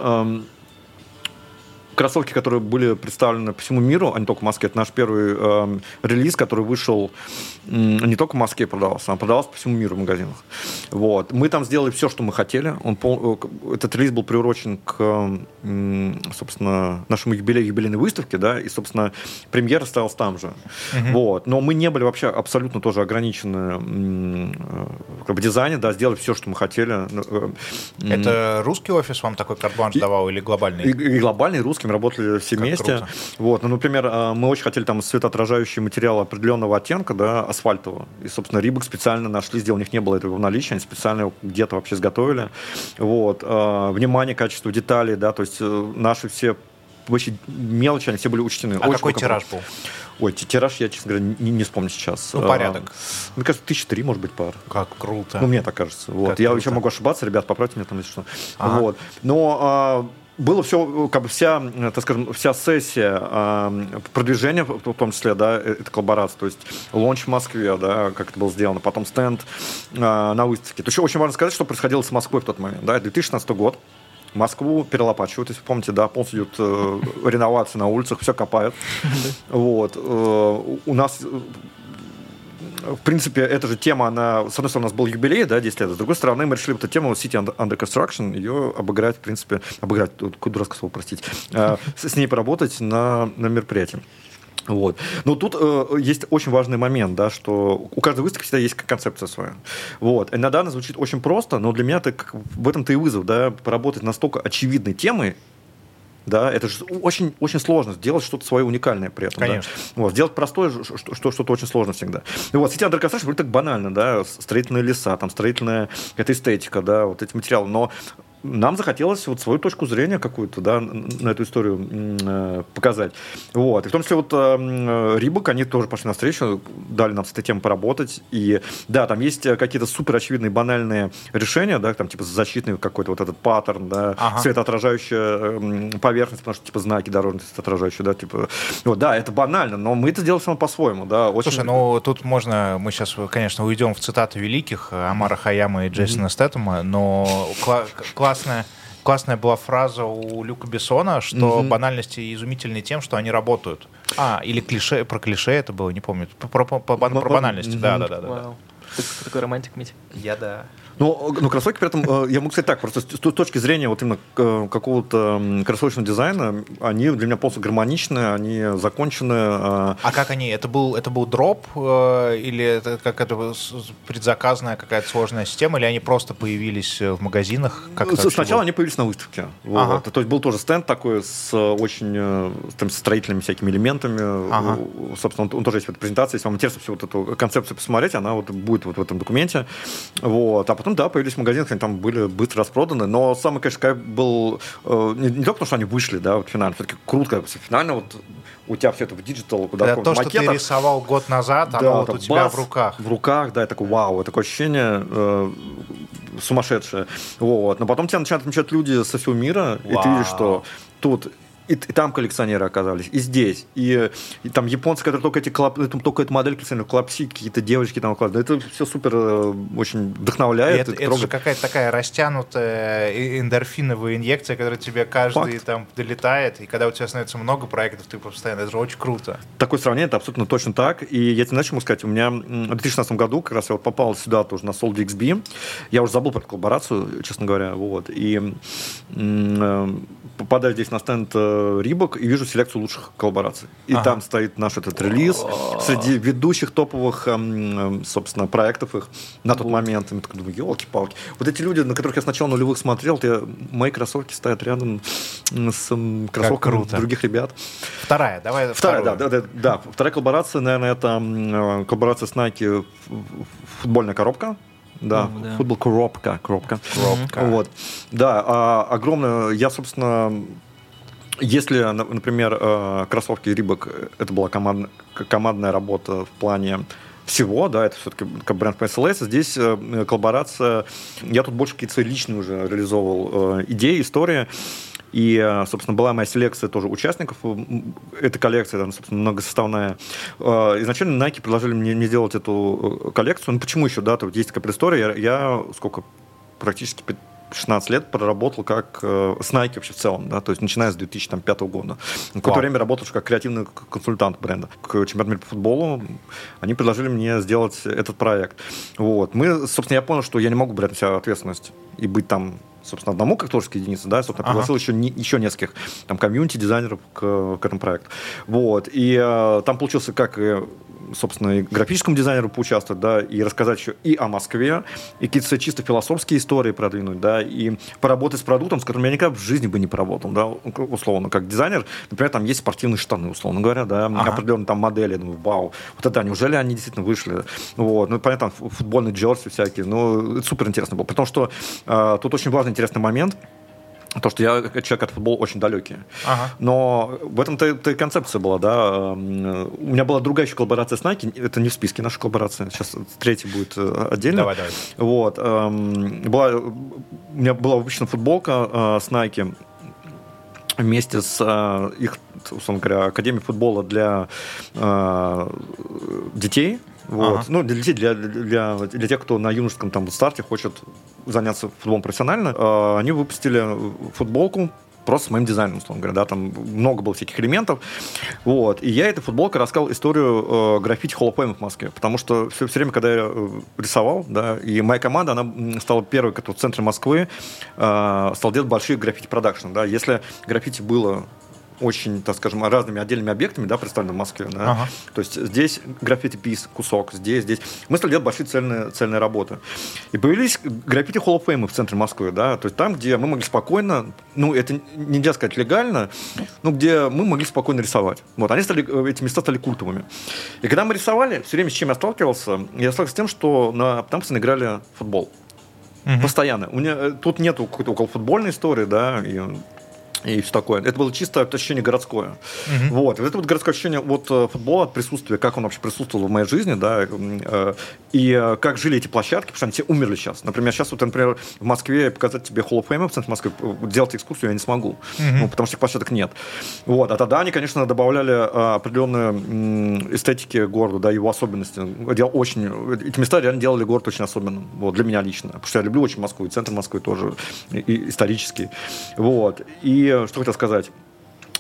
Кроссовки, которые были представлены по всему миру, а не только в Москве. Это наш первый э, релиз, который вышел э, не только в Москве продавался, а продавался по всему миру в магазинах. Вот. Мы там сделали все, что мы хотели. Он пол... Э, этот релиз был приурочен к, э, собственно, нашему юбилею юбилейной выставки, да, и, собственно, премьера стоялась там же. Uh-huh. Вот. Но мы не были вообще абсолютно тоже ограничены э, как бы дизайне, да, сделали все, что мы хотели. Э, Это русский офис вам такой карт давал или глобальный? И, и глобальный, русский мы работали все как вместе. Круто. Вот, ну, например, э, мы очень хотели там светоотражающий материал определенного оттенка, да, асфальтового. И, собственно, Рибок специально нашли, сделали, у них не было этого в наличии, они специально его где-то вообще изготовили. Вот, э, внимание, качество деталей, да, то есть э, наши все вообще мелочи, они все были учтены. А очень какой тираж был? Ой, тираж я, честно говоря, не, не вспомню сейчас. Ну, порядок. А, мне кажется, тысячи три, может быть, пар. Как круто. Ну, мне так кажется. Вот. Как я круто. еще могу ошибаться, ребят, поправьте меня там, если что. Ага. Вот. Но а, было все, как бы вся, так скажем, вся сессия э, продвижения, в том числе, да, э, это коллаборация, то есть лонч в Москве, да, как это было сделано, потом стенд э, на выставке. То еще очень важно сказать, что происходило с Москвой в тот момент, да, 2016 год, Москву перелопачивают, если помните, да, полностью идет э, реновация на улицах, все копают. Вот. Э, у нас в принципе, эта же тема, она, с одной стороны, у нас был юбилей, да, 10 лет, а с другой стороны, мы решили эту тему City Under Construction, ее обыграть, в принципе, обыграть, тут дурацкое слово, простите, э, с ней поработать на, на мероприятии. Вот. Но тут э, есть очень важный момент, да, что у каждой выставки всегда есть концепция своя. Вот. Иногда она звучит очень просто, но для меня это, в этом-то и вызов, да, поработать настолько очевидной темой, да, это же очень, очень сложно сделать что-то свое уникальное при этом. Конечно. Да? Вот, сделать простое, что, что, что-то очень сложно всегда. И вот сети Underconstruction вроде так банально, да, строительные леса, там, строительная эта эстетика, да, вот эти материалы, но нам захотелось вот свою точку зрения какую-то, да, на эту историю э, показать. Вот. И в том числе вот э, Рибок, они тоже пошли на встречу, дали нам с этой темой поработать. И да, там есть какие-то супер очевидные банальные решения, да, там типа защитный какой-то вот этот паттерн, да, ага. светоотражающая э, поверхность, потому что типа знаки дорожные светоотражающие, да, типа. Вот, да, это банально, но мы это делаем по-своему, да. Очень... Слушай, ну тут можно, мы сейчас, конечно, уйдем в цитаты великих Амара Хаяма и Джейсона mm-hmm. Стэттема, но кла- классная классная была фраза у Люка Бессона, что mm-hmm. банальности изумительны тем, что они работают. А, или клише, про клише это было, не помню. Про, про, про, про банальности, да, да, да. да. Такой романтик, Митя. Я да. Ну, ну, кроссовки при этом, э, я могу сказать так, просто с точки зрения вот именно э, какого-то кроссовочного дизайна, они для меня полностью гармоничны, они закончены. Э. А как они? Это был, это был дроп или это как это предзаказная какая-то сложная система, или они просто появились в магазинах? Как Сначала они появились на выставке. Вот. Ага. То есть был тоже стенд такой с очень там, строительными всякими элементами. Ага. Собственно, он, он тоже есть в этой презентации. Если вам интересно всю вот эту концепцию посмотреть, она вот будет вот в этом документе. Вот. А потом потом, да, появились магазины, они там были быстро распроданы, но самый, конечно, кайф был э, не, не только потому, что они вышли, да, вот финально, все-таки круто, как бы, финально вот у тебя все это в digital, куда да, то, макетах. что ты рисовал год назад, оно да, вот у тебя в руках. В руках, да, и такой вау, такое ощущение э, сумасшедшее. Вот. Но потом тебя начинают отмечать люди со всего мира, вау. и ты видишь, что тут и, и там коллекционеры оказались, и здесь. И, и там японцы, которые только эти клап, только эту модель коллекционируют, клапси, какие-то девочки там укладывают. Это все супер э, очень вдохновляет. И это, это, же какая-то такая растянутая эндорфиновая инъекция, которая тебе каждый Факт. там долетает. И когда у тебя становится много проектов, ты постоянно, это же очень круто. Такое сравнение, это абсолютно точно так. И я тебе начал сказать, у меня в 2016 году как раз я вот попал сюда тоже на Soul DXB. Я уже забыл про коллаборацию, честно говоря. Вот. И э, попадаю здесь на стенд э, э, Рибок и вижу селекцию лучших коллабораций. И ага. там стоит наш этот релиз среди ведущих топовых, эм, собственно, проектов их на тот момент. И я такой думаю, елки-палки. Вот эти люди, на которых я сначала нулевых смотрел, те, мои кроссовки стоят рядом с кроссовками других ребят. Вторая, давай Вторая, да, да, да, да. Вторая коллаборация, наверное, это э, коллаборация с Nike футбольная коробка. Да, да. футбол коробка, коробка. Коробка. Вот. Да, а, огромное. Я, собственно, если, например, э, кроссовки Рибок, это была команд, командная работа в плане всего, да, это все-таки как бренд PSLS. Здесь э, коллаборация, я тут больше какие-то личные уже реализовывал идеи, истории. И, собственно, была моя селекция тоже участников. Эта коллекция, там, собственно, многосоставная. Изначально Nike предложили мне не сделать эту э, коллекцию. Ну, почему еще, да, тут есть такая предыстория. Я, я сколько, практически 16 лет проработал как э, с Nike вообще в целом, да, то есть начиная с 2005 года. Какое-то время работал как креативный консультант бренда. К чемпионату мира по футболу они предложили мне сделать этот проект. Вот. Мы, собственно, я понял, что я не могу брать на себя ответственность и быть там собственно, одному как творческой единице, да, собственно, пригласил ага. еще, не, еще нескольких там комьюнити-дизайнеров к, к этому проекту. Вот. И э, там получился как и собственно, и графическому дизайнеру поучаствовать, да, и рассказать еще и о Москве, и какие-то чисто философские истории продвинуть, да, и поработать с продуктом, с которым я никогда в жизни бы не поработал, да, условно, как дизайнер, например, там есть спортивные штаны, условно говоря, да, ага. определенные там модели, думаю, вау, вот это, неужели они действительно вышли, вот, ну, понятно, футбольные джерси всякие, ну, это супер интересно было, потому что э, тут очень важный, интересный момент, то, что я человек от футбола очень далекий. Ага. Но в этом-то и концепция была, да. У меня была другая еще коллаборация с Nike. Это не в списке наша коллаборация. Сейчас третий будет э, отдельно. Давай, давай. Вот. Была, у меня была обычно футболка э, с Nike вместе с э, их, условно говоря, Академией футбола для детей. Вот. Ага. Ну, для детей, для, для, для тех, кто на юношеском там, старте хочет заняться футболом профессионально, э, они выпустили футболку просто с моим дизайном, условно говоря, да, там много было всяких элементов, вот, и я этой футболкой рассказал историю э, граффити of в Москве, потому что все, все время, когда я э, рисовал, да, и моя команда, она стала первой, которая в центре Москвы э, стала делать большие граффити продакшн, да, если граффити было очень, так скажем, разными отдельными объектами, да, представлены в Москве. Да? Ага. То есть здесь граффити-пис, кусок, здесь, здесь. Мы стали делать большие цельные, цельные работы. И появились граффити Hall of Fame в центре Москвы, да, то есть там, где мы могли спокойно, ну, это нельзя сказать легально, но где мы могли спокойно рисовать. Вот, они стали, эти места стали культовыми. И когда мы рисовали, все время с чем я сталкивался, я сталкивался с тем, что на, там постоянно играли в футбол. Угу. Постоянно. У меня, э, тут нету какой-то около футбольной истории, да, и и все такое. Это было чисто ощущение городское. Uh-huh. Вот. это вот городское ощущение вот э, футбола, от присутствия, как он вообще присутствовал в моей жизни, да, э, и э, как жили эти площадки, потому что они все умерли сейчас. Например, сейчас вот, например, в Москве показать тебе Hall of Fame в центре Москвы, делать экскурсию я не смогу, uh-huh. ну, потому что этих площадок нет. Вот. А тогда они, конечно, добавляли определенные эстетики города, да, его особенности. Делал очень... Эти места реально делали город очень особенным, вот, для меня лично. Потому что я люблю очень Москву, и центр Москвы тоже, и исторический. Вот. И что хотел сказать.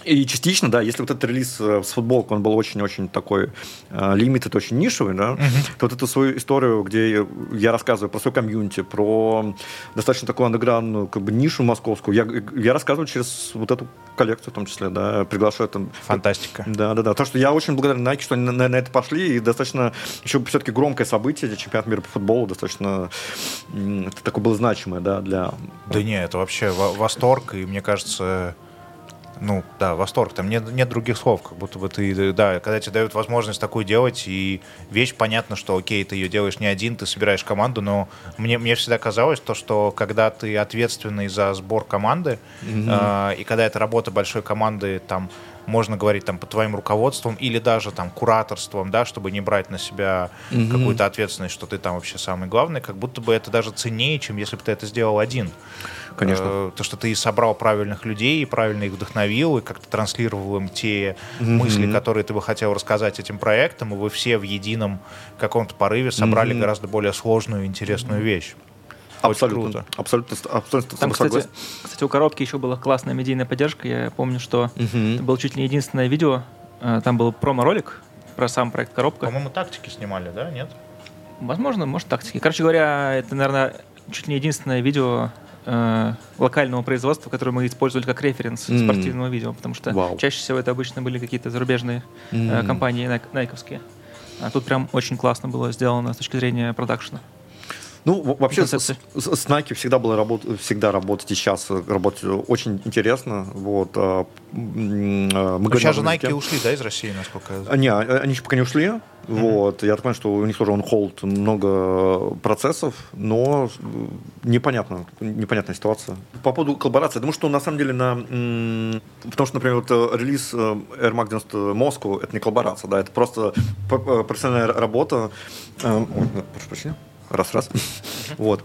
И частично, да, если вот этот релиз э, с футболкой, он был очень-очень такой лимит, это очень нишевый, да, uh-huh. то вот эту свою историю, где я рассказываю про свой комьюнити, про достаточно такую андеграундную как бы нишу московскую, я, я рассказываю через вот эту коллекцию в том числе, да, приглашаю там... Фантастика. Да, да, да. То, что я очень благодарен Nike, что они на, на, на это пошли, и достаточно еще все-таки громкое событие, чемпионат мира по футболу, достаточно это такое было значимое, да, для... Да не, это вообще восторг, и мне кажется, ну, да, восторг. Там нет, нет других слов, как будто бы ты, да, когда тебе дают возможность такую делать, и вещь, понятно, что, окей, ты ее делаешь не один, ты собираешь команду, но мне, мне всегда казалось то, что когда ты ответственный за сбор команды, mm-hmm. э, и когда это работа большой команды, там, можно говорить там под твоим руководством или даже там кураторством, да, чтобы не брать на себя mm-hmm. какую-то ответственность, что ты там вообще самый главный, как будто бы это даже ценнее, чем если бы ты это сделал один. Конечно. Э, то, что ты собрал правильных людей, и правильно их вдохновил, и как-то транслировал им те mm-hmm. мысли, которые ты бы хотел рассказать этим проектам, и вы все в едином каком-то порыве собрали mm-hmm. гораздо более сложную и интересную mm-hmm. вещь. Абсолютно, круто. абсолютно, абсолютно Там, кстати, кстати, у коробки еще была классная медийная поддержка. Я помню, что uh-huh. это было чуть ли не единственное видео. Э, там был промо-ролик про сам проект коробка. По-моему, тактики снимали, да? Нет? Возможно, может, тактики. Короче говоря, это, наверное, чуть ли не единственное видео э, локального производства, которое мы использовали как референс mm. спортивного видео, потому что wow. чаще всего это обычно были какие-то зарубежные mm. э, компании найковские. А тут прям очень классно было сделано с точки зрения продакшна. Ну, вообще с, с, с Nike всегда было работ, всегда работать и сейчас работать очень интересно. Вот, а, а, мы сейчас же Nike ушли, да, из России, насколько я знаю? Не, а, они еще пока не ушли. Mm-hmm. Вот, я так понимаю, что у них тоже он холд много процессов, но непонятно, непонятная ситуация. По поводу коллаборации, я думаю, что на самом деле на... Потому что, например, вот э, релиз э, Air Max 90 Moscow — это не коллаборация, да, это просто э, профессиональная работа. Ой, прошу прощения раз-раз. Вот.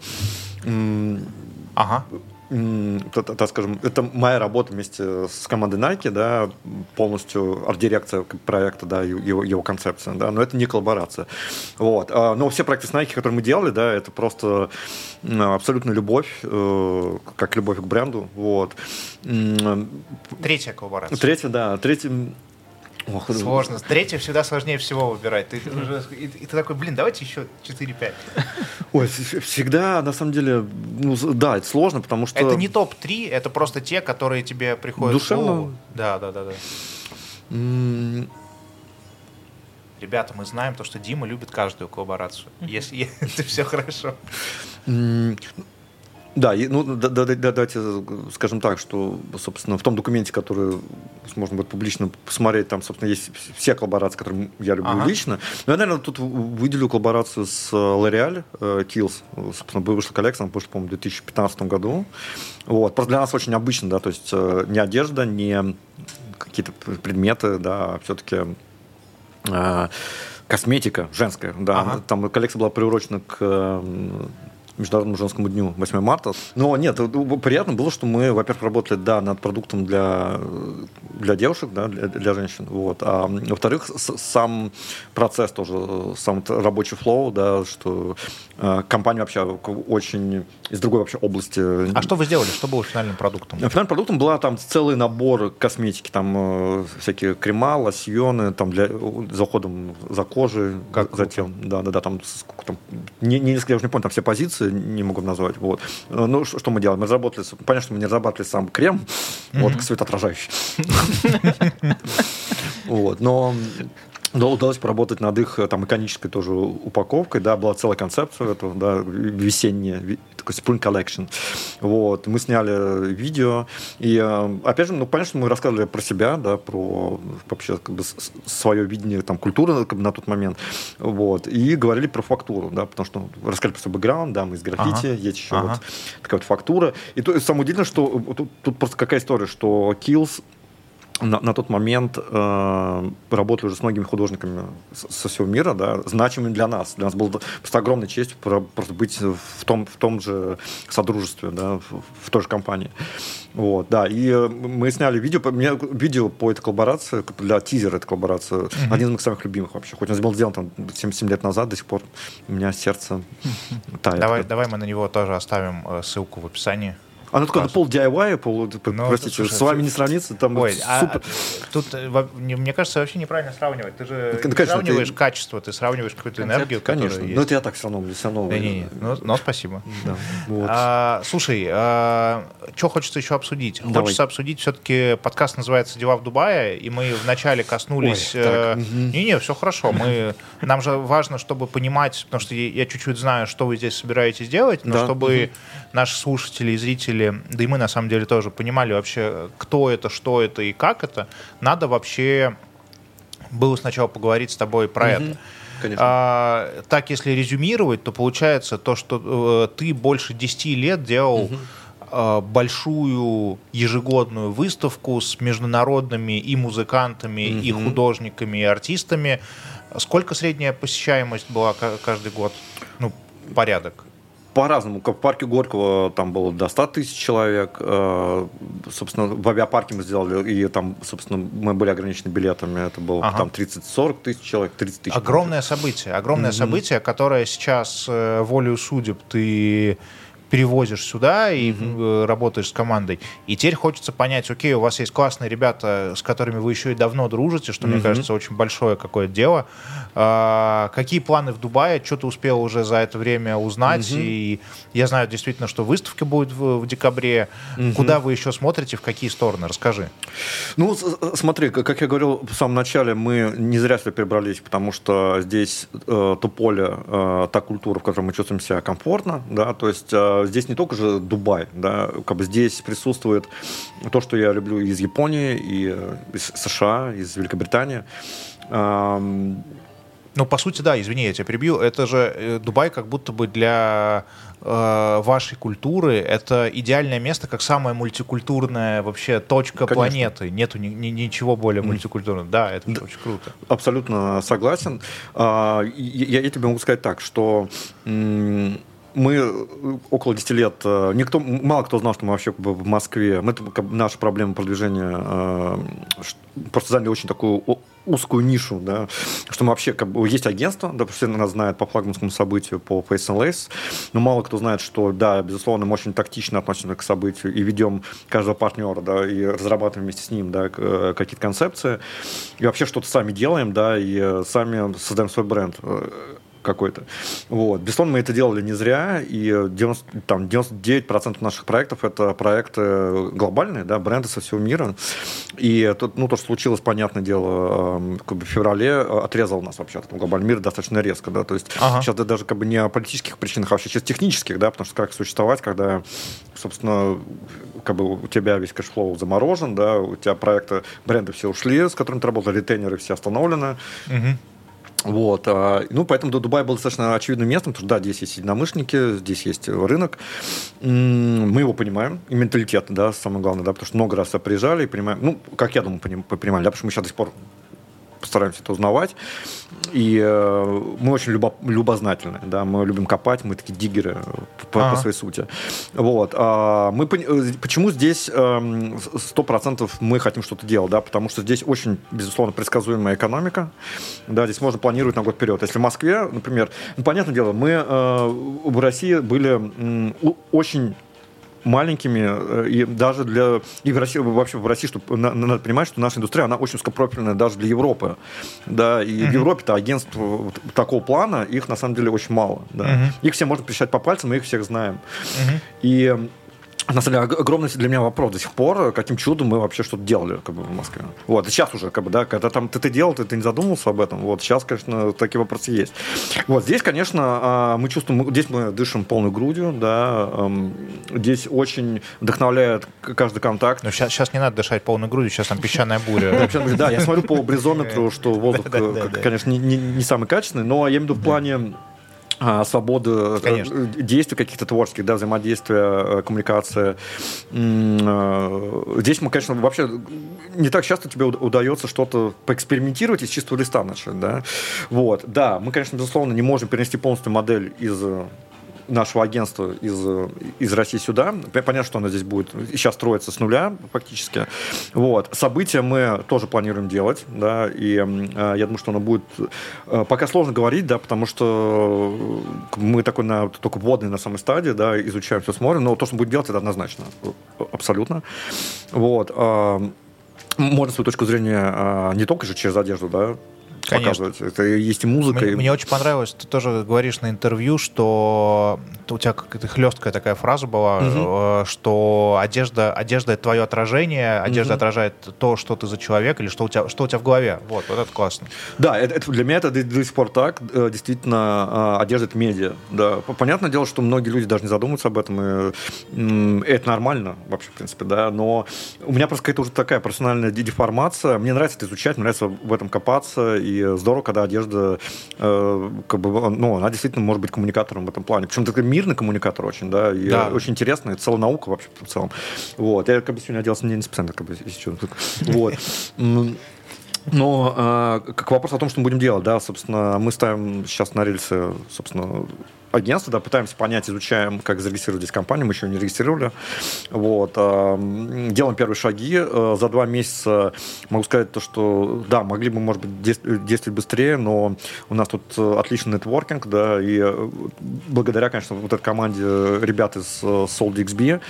Ага. Так скажем, это моя работа вместе с командой Nike, да, полностью арт-дирекция проекта, да, его, его концепция, да, но это не коллаборация. Вот. А, но все проекты с Nike, которые мы делали, да, это просто абсолютно любовь, э, как любовь к бренду, вот. Третья коллаборация. Третья, да. Третья, Ох, Сложно. Третье всегда сложнее всего выбирать. Ты, уже, и, и ты такой, блин, давайте еще 4-5. Ой, всегда, на самом деле, ну, да, это сложно, потому что... Это не топ-3, это просто те, которые тебе приходят Душевно. в голову. Да, да, да. да. Mm. Ребята, мы знаем то, что Дима любит каждую коллаборацию. Если это все хорошо. Да, и, ну, да, да, да, давайте скажем так, что, собственно, в том документе, который можно будет публично посмотреть, там, собственно, есть все коллаборации, которые я люблю ага. лично. Но я, наверное, тут выделю коллаборацию с э, L'Oreal, э, Kills. Собственно, вышла коллекция, она вышла, по-моему, в 2015 году. Вот. Просто для нас очень обычно, да, то есть э, не одежда, не какие-то предметы, да, а все-таки косметика женская, да. Ага. Там коллекция была приурочена к Международному женскому дню 8 марта. Но нет, приятно было, что мы, во-первых, работали, да, над продуктом для, для девушек, да, для, для женщин, вот. А во-вторых, сам процесс тоже, сам рабочий флоу, да, что э, компания вообще очень из другой вообще области. А что вы сделали? Что было финальным продуктом? Финальным продуктом была там целый набор косметики, там э, всякие крема, лосьоны, там для за уходом за кожей, как затем, да, да, да, там, там не, не, я уже не помню, там все позиции не могу назвать. Вот. Ну, что мы делаем? Мы разработали, понятно, что мы не разрабатывали сам крем, mm-hmm. вот, светоотражающий. Вот, но да, удалось поработать над их там иконической тоже упаковкой, да, была целая концепция этого, да, весенняя, такой Spring Collection. Вот, мы сняли видео, и э, опять же, ну, понятно, что мы рассказывали про себя, да, про вообще как бы свое видение там культуры как бы, на тот момент, вот, и говорили про фактуру, да, потому что рассказали про свой бэкграунд, да, мы из граффити, ага. есть еще ага. вот такая вот фактура, и то, самое удивительное, что тут, тут просто какая история, что Kills на, на тот момент э, работали уже с многими художниками со всего мира, да, значимыми для нас. Для нас было просто огромной честью просто быть в том, в том же содружестве, да, в, в той же компании. Вот, да, и э, мы сняли видео, по, мне, видео по этой коллаборации, для тизера этой коллаборации, mm-hmm. один из моих самых любимых вообще. Хоть он был сделан там 7-7 лет назад, до сих пор у меня сердце тает. Давай, давай мы на него тоже оставим э, ссылку в описании. Оно такое пол DIY, пол, ну, простите, слушай, с вами не сравнится, там Ой, а супер. А, тут, э, мне кажется, вообще неправильно сравнивать. Ты же ну, конечно, сравниваешь ты... качество, ты сравниваешь какую-то энергию, Конечно, но это я так все равно, все равно. Не, не, не. Ну, ну, спасибо. Да, вот. а, слушай, а, что хочется еще обсудить? Давай. Хочется обсудить все-таки, подкаст называется «Дела в Дубае», и мы вначале коснулись... Не-не, все хорошо. Мы, нам же важно, чтобы понимать, потому что я чуть-чуть знаю, что вы здесь собираетесь делать, но да. чтобы угу. наши слушатели и зрители зрители, да и мы на самом деле тоже понимали вообще, кто это, что это и как это, надо вообще было сначала поговорить с тобой про mm-hmm. это. Конечно. А, так, если резюмировать, то получается то, что э, ты больше 10 лет делал угу. э, большую ежегодную выставку с международными и музыкантами, угу. и художниками, и артистами. Сколько средняя посещаемость была каждый год? Ну, порядок по-разному. В парке Горького там было до 100 тысяч человек. Э, собственно, в авиапарке мы сделали, и там, собственно, мы были ограничены билетами. Это было ага. там 30-40 тысяч человек, 30 тысяч. Огромное событие. Огромное mm-hmm. событие, которое сейчас э, волею судеб ты перевозишь сюда и mm-hmm. работаешь с командой. И теперь хочется понять, окей, у вас есть классные ребята, с которыми вы еще и давно дружите, что, mm-hmm. мне кажется, очень большое какое-то дело. А, какие планы в Дубае? Что ты успел уже за это время узнать? Mm-hmm. И я знаю действительно, что выставка будет в, в декабре. Mm-hmm. Куда вы еще смотрите, в какие стороны? Расскажи. Ну, смотри, как я говорил в самом начале, мы не зря сюда перебрались, потому что здесь э, то поле, э, та культура, в которой мы чувствуем себя комфортно, да, то есть э, здесь не только же Дубай, да, как бы здесь присутствует то, что я люблю из Японии, и э, из США, из Великобритании. Ну, по сути, да, извини, я тебя перебью. Это же э, Дубай как будто бы для э, вашей культуры это идеальное место, как самая мультикультурная вообще точка Конечно. планеты. Нету ни, ни, ничего более мультикультурного. Да, это да, очень круто. Абсолютно согласен. А, я, я тебе могу сказать так, что мы э, около 10 лет, э, никто, мало кто знал, что мы вообще в Москве, мы, наша проблема продвижения э, просто заняли очень такую узкую нишу, да, что мы вообще, как бы, есть агентство, да, все нас знают по флагманскому событию, по Face and Lace, но мало кто знает, что, да, безусловно, мы очень тактично относимся к событию и ведем каждого партнера, да, и разрабатываем вместе с ним, да, какие-то концепции, и вообще что-то сами делаем, да, и сами создаем свой бренд какой-то. Вот. Безусловно, мы это делали не зря, и 90, там, 99% наших проектов — это проекты глобальные, да, бренды со всего мира. И тут, ну, то, что случилось, понятное дело, эм, как бы в феврале э, отрезал нас вообще от этого глобального мира достаточно резко, да, то есть ага. сейчас это даже как бы не о политических причинах, а вообще чисто технических, да, потому что как существовать, когда, собственно, как бы у тебя весь cash flow заморожен, да, у тебя проекты, бренды все ушли, с которыми ты работал, retainer'ы все остановлены, угу. Вот. А, ну, поэтому Дубай был достаточно очевидным местом, потому что, да, здесь есть единомышленники, здесь есть рынок. Мы его понимаем, и менталитет, да, самое главное, да, потому что много раз приезжали и понимаем, ну, как я думаю, понимали, да, потому что мы сейчас до сих пор стараемся это узнавать. И э, мы очень любо, любознательны, да, мы любим копать, мы такие digger'ы по, по своей сути. Вот. А мы, э, почему здесь эм, сто процентов мы хотим что-то делать, да, потому что здесь очень, безусловно, предсказуемая экономика, да, здесь можно планировать на год вперед. Если в Москве, например, ну, понятное дело, мы э, в России были э, очень маленькими, э, и даже для... И в России, вообще в России, чтобы, надо понимать, что наша индустрия, она очень узкопрофильная даже для Европы. Да, и mm-hmm. в Европе-то агентств такого плана, их на самом деле очень мало. Да. Mm-hmm. Их все можно пересчитать по пальцам, мы их всех знаем. Mm-hmm. И на самом деле, огромный для меня вопрос до сих пор, каким чудом мы вообще что-то делали как бы, в Москве. Вот, и сейчас уже, как бы, да, когда там ты, ты делал, ты, ты не задумывался об этом, вот, сейчас, конечно, такие вопросы есть. Вот, здесь, конечно, а, мы чувствуем, здесь мы дышим полной грудью, да, здесь очень вдохновляет каждый контакт. Но сейчас, сейчас не надо дышать полной грудью, сейчас там песчаная буря. Да, я смотрю по бризометру, что воздух, конечно, не самый качественный, но я имею в виду в плане а, свободу э, Конечно. действий каких-то творческих, да, взаимодействия, э, коммуникация. Э, здесь мы, конечно, вообще не так часто тебе удается что-то поэкспериментировать и с чистого листа начать, да. Вот, да, мы, конечно, безусловно, не можем перенести полностью модель из нашего агентства из, из России сюда. Понятно, что она здесь будет сейчас строится с нуля фактически. Вот. События мы тоже планируем делать, да, и э, я думаю, что оно будет... Э, пока сложно говорить, да, потому что мы такой на, только вводный на самой стадии, да, изучаем, все смотрим, но то, что мы будем делать, это однозначно. Абсолютно. Вот. Э, можно свою точку зрения э, не только же через одежду, да, Конечно. показывать. Это есть и музыка. Мне, и... мне очень понравилось, ты тоже говоришь на интервью, что у тебя какая-то хлесткая такая фраза была, угу. что одежда, одежда это твое отражение, одежда угу. отражает то, что ты за человек или что у тебя, что у тебя в голове. Вот, вот это классно. Да, это, это для меня это до, до сих пор так. Э, действительно, а, одежда это медиа. Да. Понятное дело, что многие люди даже не задумываются об этом, и, это нормально вообще, в принципе, да, но у меня просто какая-то уже такая профессиональная деформация. Мне нравится это изучать, мне нравится в этом копаться, и здорово, когда одежда, э, как бы, ну, она действительно может быть коммуникатором в этом плане. Причем такой мирный коммуникатор очень, да, и да. очень интересно, это целая наука вообще в целом. Вот, я как бы сегодня оделся не специально, как бы, если что. Вот. Но э, как вопрос о том, что мы будем делать, да, собственно, мы ставим сейчас на рельсы, собственно, агентство, да, пытаемся понять, изучаем, как зарегистрировать здесь компанию, мы еще не регистрировали. Вот. Э, делаем первые шаги. Э, за два месяца могу сказать то, что, да, могли бы, может быть, действовать быстрее, но у нас тут отличный нетворкинг, да, и благодаря, конечно, вот этой команде ребят из SoulDXB,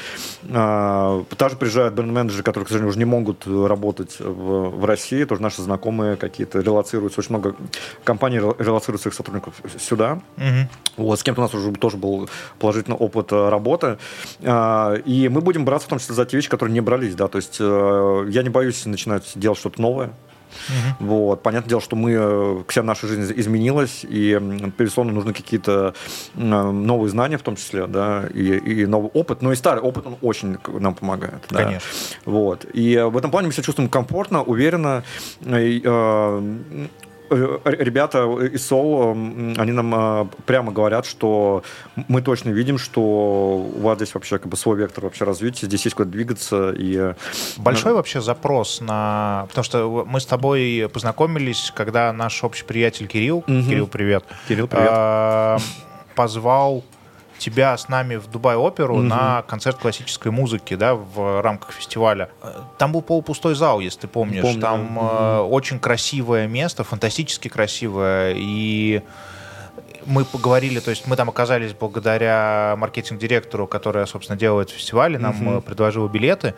также приезжают бренд-менеджеры, которые, к сожалению, уже не могут работать в, в России, тоже наши знакомые какие-то релацируются, очень много компаний релацируют своих сотрудников сюда. Угу. Вот, с кем-то у нас уже тоже был положительный опыт э, работы. А, и мы будем браться в том числе за те вещи, которые не брались, да, то есть э, я не боюсь начинать делать что-то новое, Угу. Вот. Понятное дело, что мы, э, вся наша жизнь изменилась, и безусловно нужны какие-то новые знания в том числе, да, и, и новый опыт, но и старый опыт, он очень нам помогает. Конечно. Да. Вот. И в этом плане мы себя чувствуем комфортно, уверенно, и, Э, ребята из Сол, они нам э, прямо говорят, что мы точно видим, что у вас здесь вообще как бы свой вектор вообще развития, здесь есть куда двигаться. И... Э, Большой ну... вообще запрос на... Потому что мы с тобой познакомились, когда наш общий приятель Кирилл, угу. Кирилл, привет. Кирилл, привет. Позвал тебя с нами в Дубай оперу угу. на концерт классической музыки, да, в рамках фестиваля. Там был полупустой зал, если ты помнишь. Помню. Там угу. очень красивое место, фантастически красивое и мы поговорили, то есть мы там оказались благодаря маркетинг-директору, которая, собственно, делает фестивали, нам uh-huh. предложила билеты,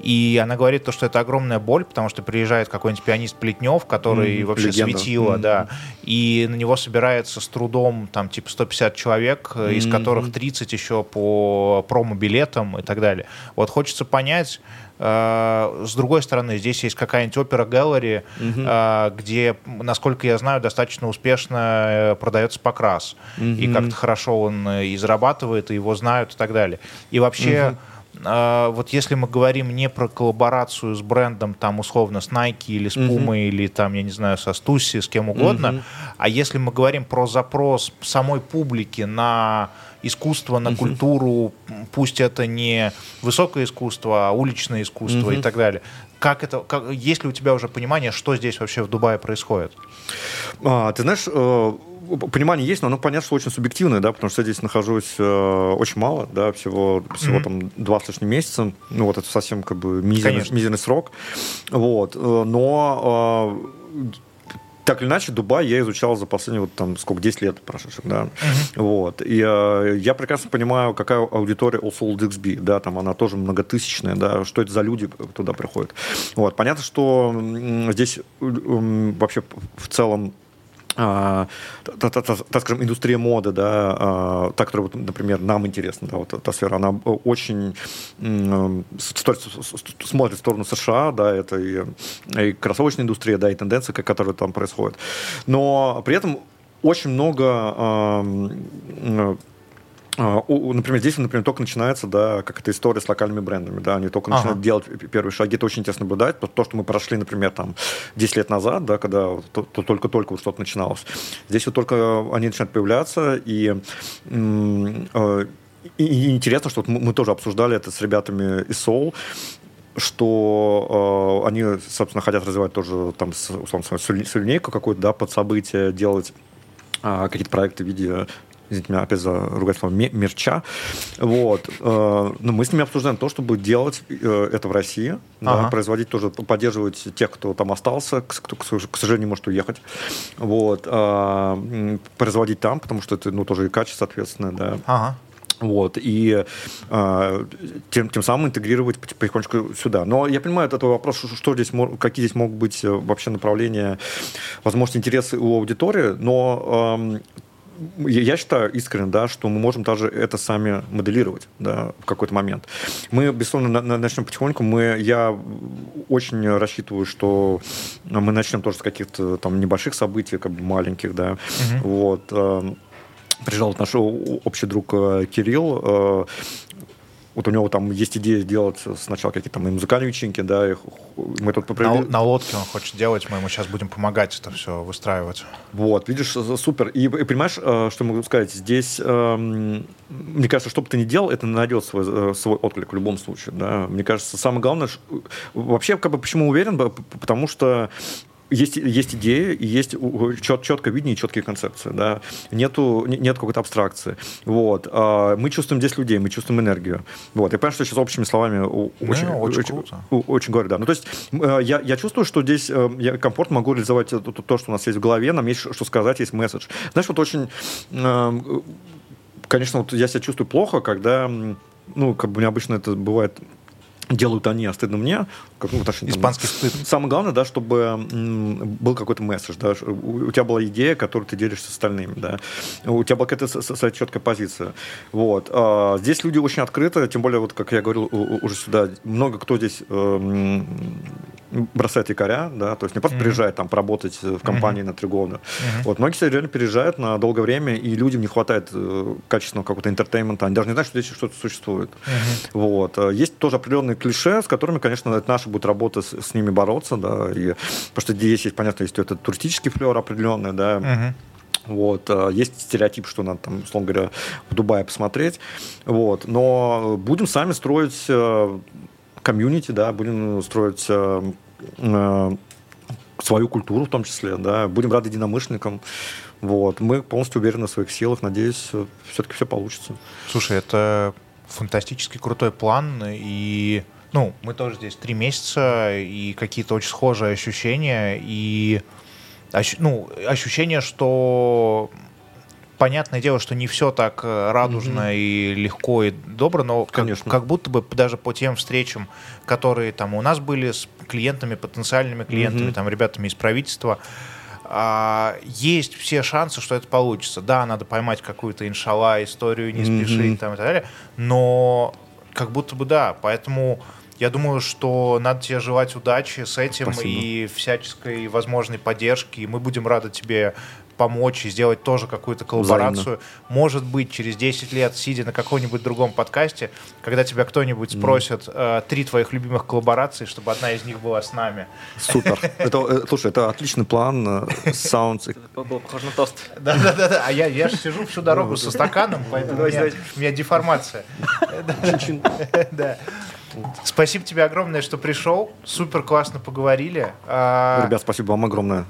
и она говорит то, что это огромная боль, потому что приезжает какой-нибудь пианист Плетнев, который uh-huh. вообще Легенда. светило, uh-huh. да, и на него собирается с трудом там типа 150 человек, uh-huh. из которых 30 еще по промо-билетам и так далее. Вот хочется понять, с другой стороны, здесь есть какая-нибудь опера галери, угу. где, насколько я знаю, достаточно успешно э, продается покрас. Угу. И как-то хорошо он и зарабатывает, и его знают и так далее. И вообще... Угу вот если мы говорим не про коллаборацию с брендом, там, условно, с Nike или с Puma, uh-huh. или там, я не знаю, со Stussy, с кем угодно, uh-huh. а если мы говорим про запрос самой публики на искусство, на культуру, пусть это не высокое искусство, а уличное искусство и так далее. Как это, как, есть ли у тебя уже понимание, что здесь вообще в Дубае происходит? А, ты знаешь, э, понимание есть, но оно понятно, что очень субъективное, да, потому что я здесь нахожусь э, очень мало, да, всего, всего mm-hmm. там два с лишним месяца, ну вот это совсем как бы мизерный, мизерный срок, вот, э, но э, так или иначе, Дубай я изучал за последние вот там сколько, 10 лет прошедших, да. Uh-huh. Вот. И э, я прекрасно понимаю, какая аудитория у Soul DXB, да, там она тоже многотысячная, да, что это за люди туда приходят. Вот. Понятно, что здесь вообще в целом так скажем, индустрия моды, да, а, та, которая, например, нам интересна, да, вот эта сфера, она очень смотрит в сторону США, да, это и, и кроссовочная индустрия, да, и тенденции, которые там происходят. Но при этом очень много а, например, здесь, например, только начинается, да, как эта история с локальными брендами, да, они только ага. начинают делать первые шаги, это очень интересно наблюдать, то, что мы прошли, например, там, 10 лет назад, да, когда только-только вот что-то начиналось, здесь вот только они начинают появляться, и э, и, интересно, что вот мы тоже обсуждали это с ребятами из Soul, что э, они, собственно, хотят развивать тоже там, условно, свою линейку какую-то, да, под события, делать э, какие-то проекты в виде извините меня опять за ругательство, мерча. Вот. Э, но мы с ними обсуждаем то, чтобы делать э, это в России, ага. да, производить тоже, поддерживать тех, кто там остался, кто, к сожалению, может уехать. Вот. Э, производить там, потому что это ну, тоже и качество, соответственно, да. Ага. Вот, и э, тем, тем самым интегрировать потихонечку сюда. Но я понимаю этот вопрос, что здесь, какие здесь могут быть вообще направления, возможно, интересы у аудитории, но э, я считаю искренне, да, что мы можем даже это сами моделировать да, в какой-то момент. Мы, безусловно, на, начнем потихоньку. Мы, я очень рассчитываю, что мы начнем тоже с каких-то там небольших событий, как бы маленьких, да. Угу. Вот эм, приезжал наш общий друг э, Кирилл, э, вот у него там есть идея сделать сначала какие-то и музыкальные вечеринки, да, их, мы тут попробовали. На, на лодке он хочет делать, мы ему сейчас будем помогать это все выстраивать. Вот, видишь, супер. И, и понимаешь, э, что могу сказать, здесь, эм, мне кажется, что бы ты ни делал, это найдет свой, э, свой отклик в любом случае, да. Мне кажется, самое главное, вообще, как бы, почему уверен, потому что есть, есть идеи, и есть чет, четкое видение и четкие концепции. Да? Нету, нет какой-то абстракции. Вот. А мы чувствуем здесь людей, мы чувствуем энергию. Вот. Я понимаю, что сейчас общими словами очень, ну, очень, очень, круто. очень говорю. Да. Ну, то есть я, я чувствую, что здесь я комфортно могу реализовать то, то, что у нас есть в голове, нам есть что сказать, есть месседж. Знаешь, вот очень конечно, вот я себя чувствую плохо, когда, ну, как бы у меня обычно это бывает делают они, а стыдно мне. Как, ну, точнее, испанский стыд. Самое главное, да, чтобы был какой-то месседж, да, у, тебя была идея, которую ты делишься с остальными, да, у тебя была какая-то четкая позиция. Вот. А здесь люди очень открыты, тем более, вот, как я говорил уже сюда, много кто здесь э, бросает якоря, да, то есть не просто mm-hmm. приезжает там поработать в компании mm-hmm. на три года. Mm-hmm. Вот, многие реально переезжают на долгое время, и людям не хватает э, качественного какого-то entertainment'а, они даже не знают, что здесь что-то существует. Mm-hmm. Вот. А есть тоже определенные клише, с которыми, конечно, это наша будет работа с, с ними бороться, да, и, потому что здесь есть, понятно, есть это туристический флер определенный, да, uh-huh. Вот, а, есть стереотип, что надо там, условно говоря, в Дубае посмотреть. Вот, но будем сами строить э, комьюнити, да, будем строить э, э, свою культуру в том числе, да, будем рады единомышленникам. Вот. Мы полностью уверены в своих силах, надеюсь, все-таки все получится. Слушай, это фантастически крутой план, и ну, мы тоже здесь три месяца, и какие-то очень схожие ощущения, и ну, ощущение, что понятное дело, что не все так э, радужно mm-hmm. и легко и добро, но как, как будто бы даже по тем встречам, которые там у нас были с клиентами, потенциальными клиентами, mm-hmm. там ребятами из правительства, а, есть все шансы, что это получится. Да, надо поймать какую-то иншалла историю, не спешить mm-hmm. там и так далее, но как будто бы да, поэтому я думаю, что надо тебе желать удачи с этим Спасибо. и всяческой возможной поддержки. И мы будем рады тебе помочь и сделать тоже какую-то коллаборацию. Взаимно. Может быть, через 10 лет, сидя на каком-нибудь другом подкасте, когда тебя кто-нибудь спросит э, три твоих любимых коллаборации, чтобы одна из них была с нами. Супер. Это, э, слушай, это отличный план. Саунд. Похож на тост. Да-да-да. А я, я же сижу всю дорогу со стаканом, поэтому у меня, у меня деформация. Да. Спасибо тебе огромное, что пришел. Супер классно поговорили. А, Ребят, спасибо вам огромное.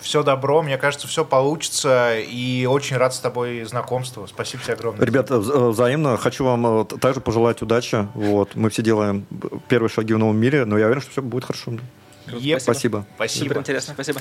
Все добро, мне кажется, все получится. И очень рад с тобой знакомству. Спасибо тебе огромное. Ребята, взаимно. Хочу вам э, также пожелать удачи. Вот. Мы все делаем первые шаги в новом мире, но я уверен, что все будет хорошо. Спасибо. Спасибо. Спасибо. Супер интересно. Спасибо.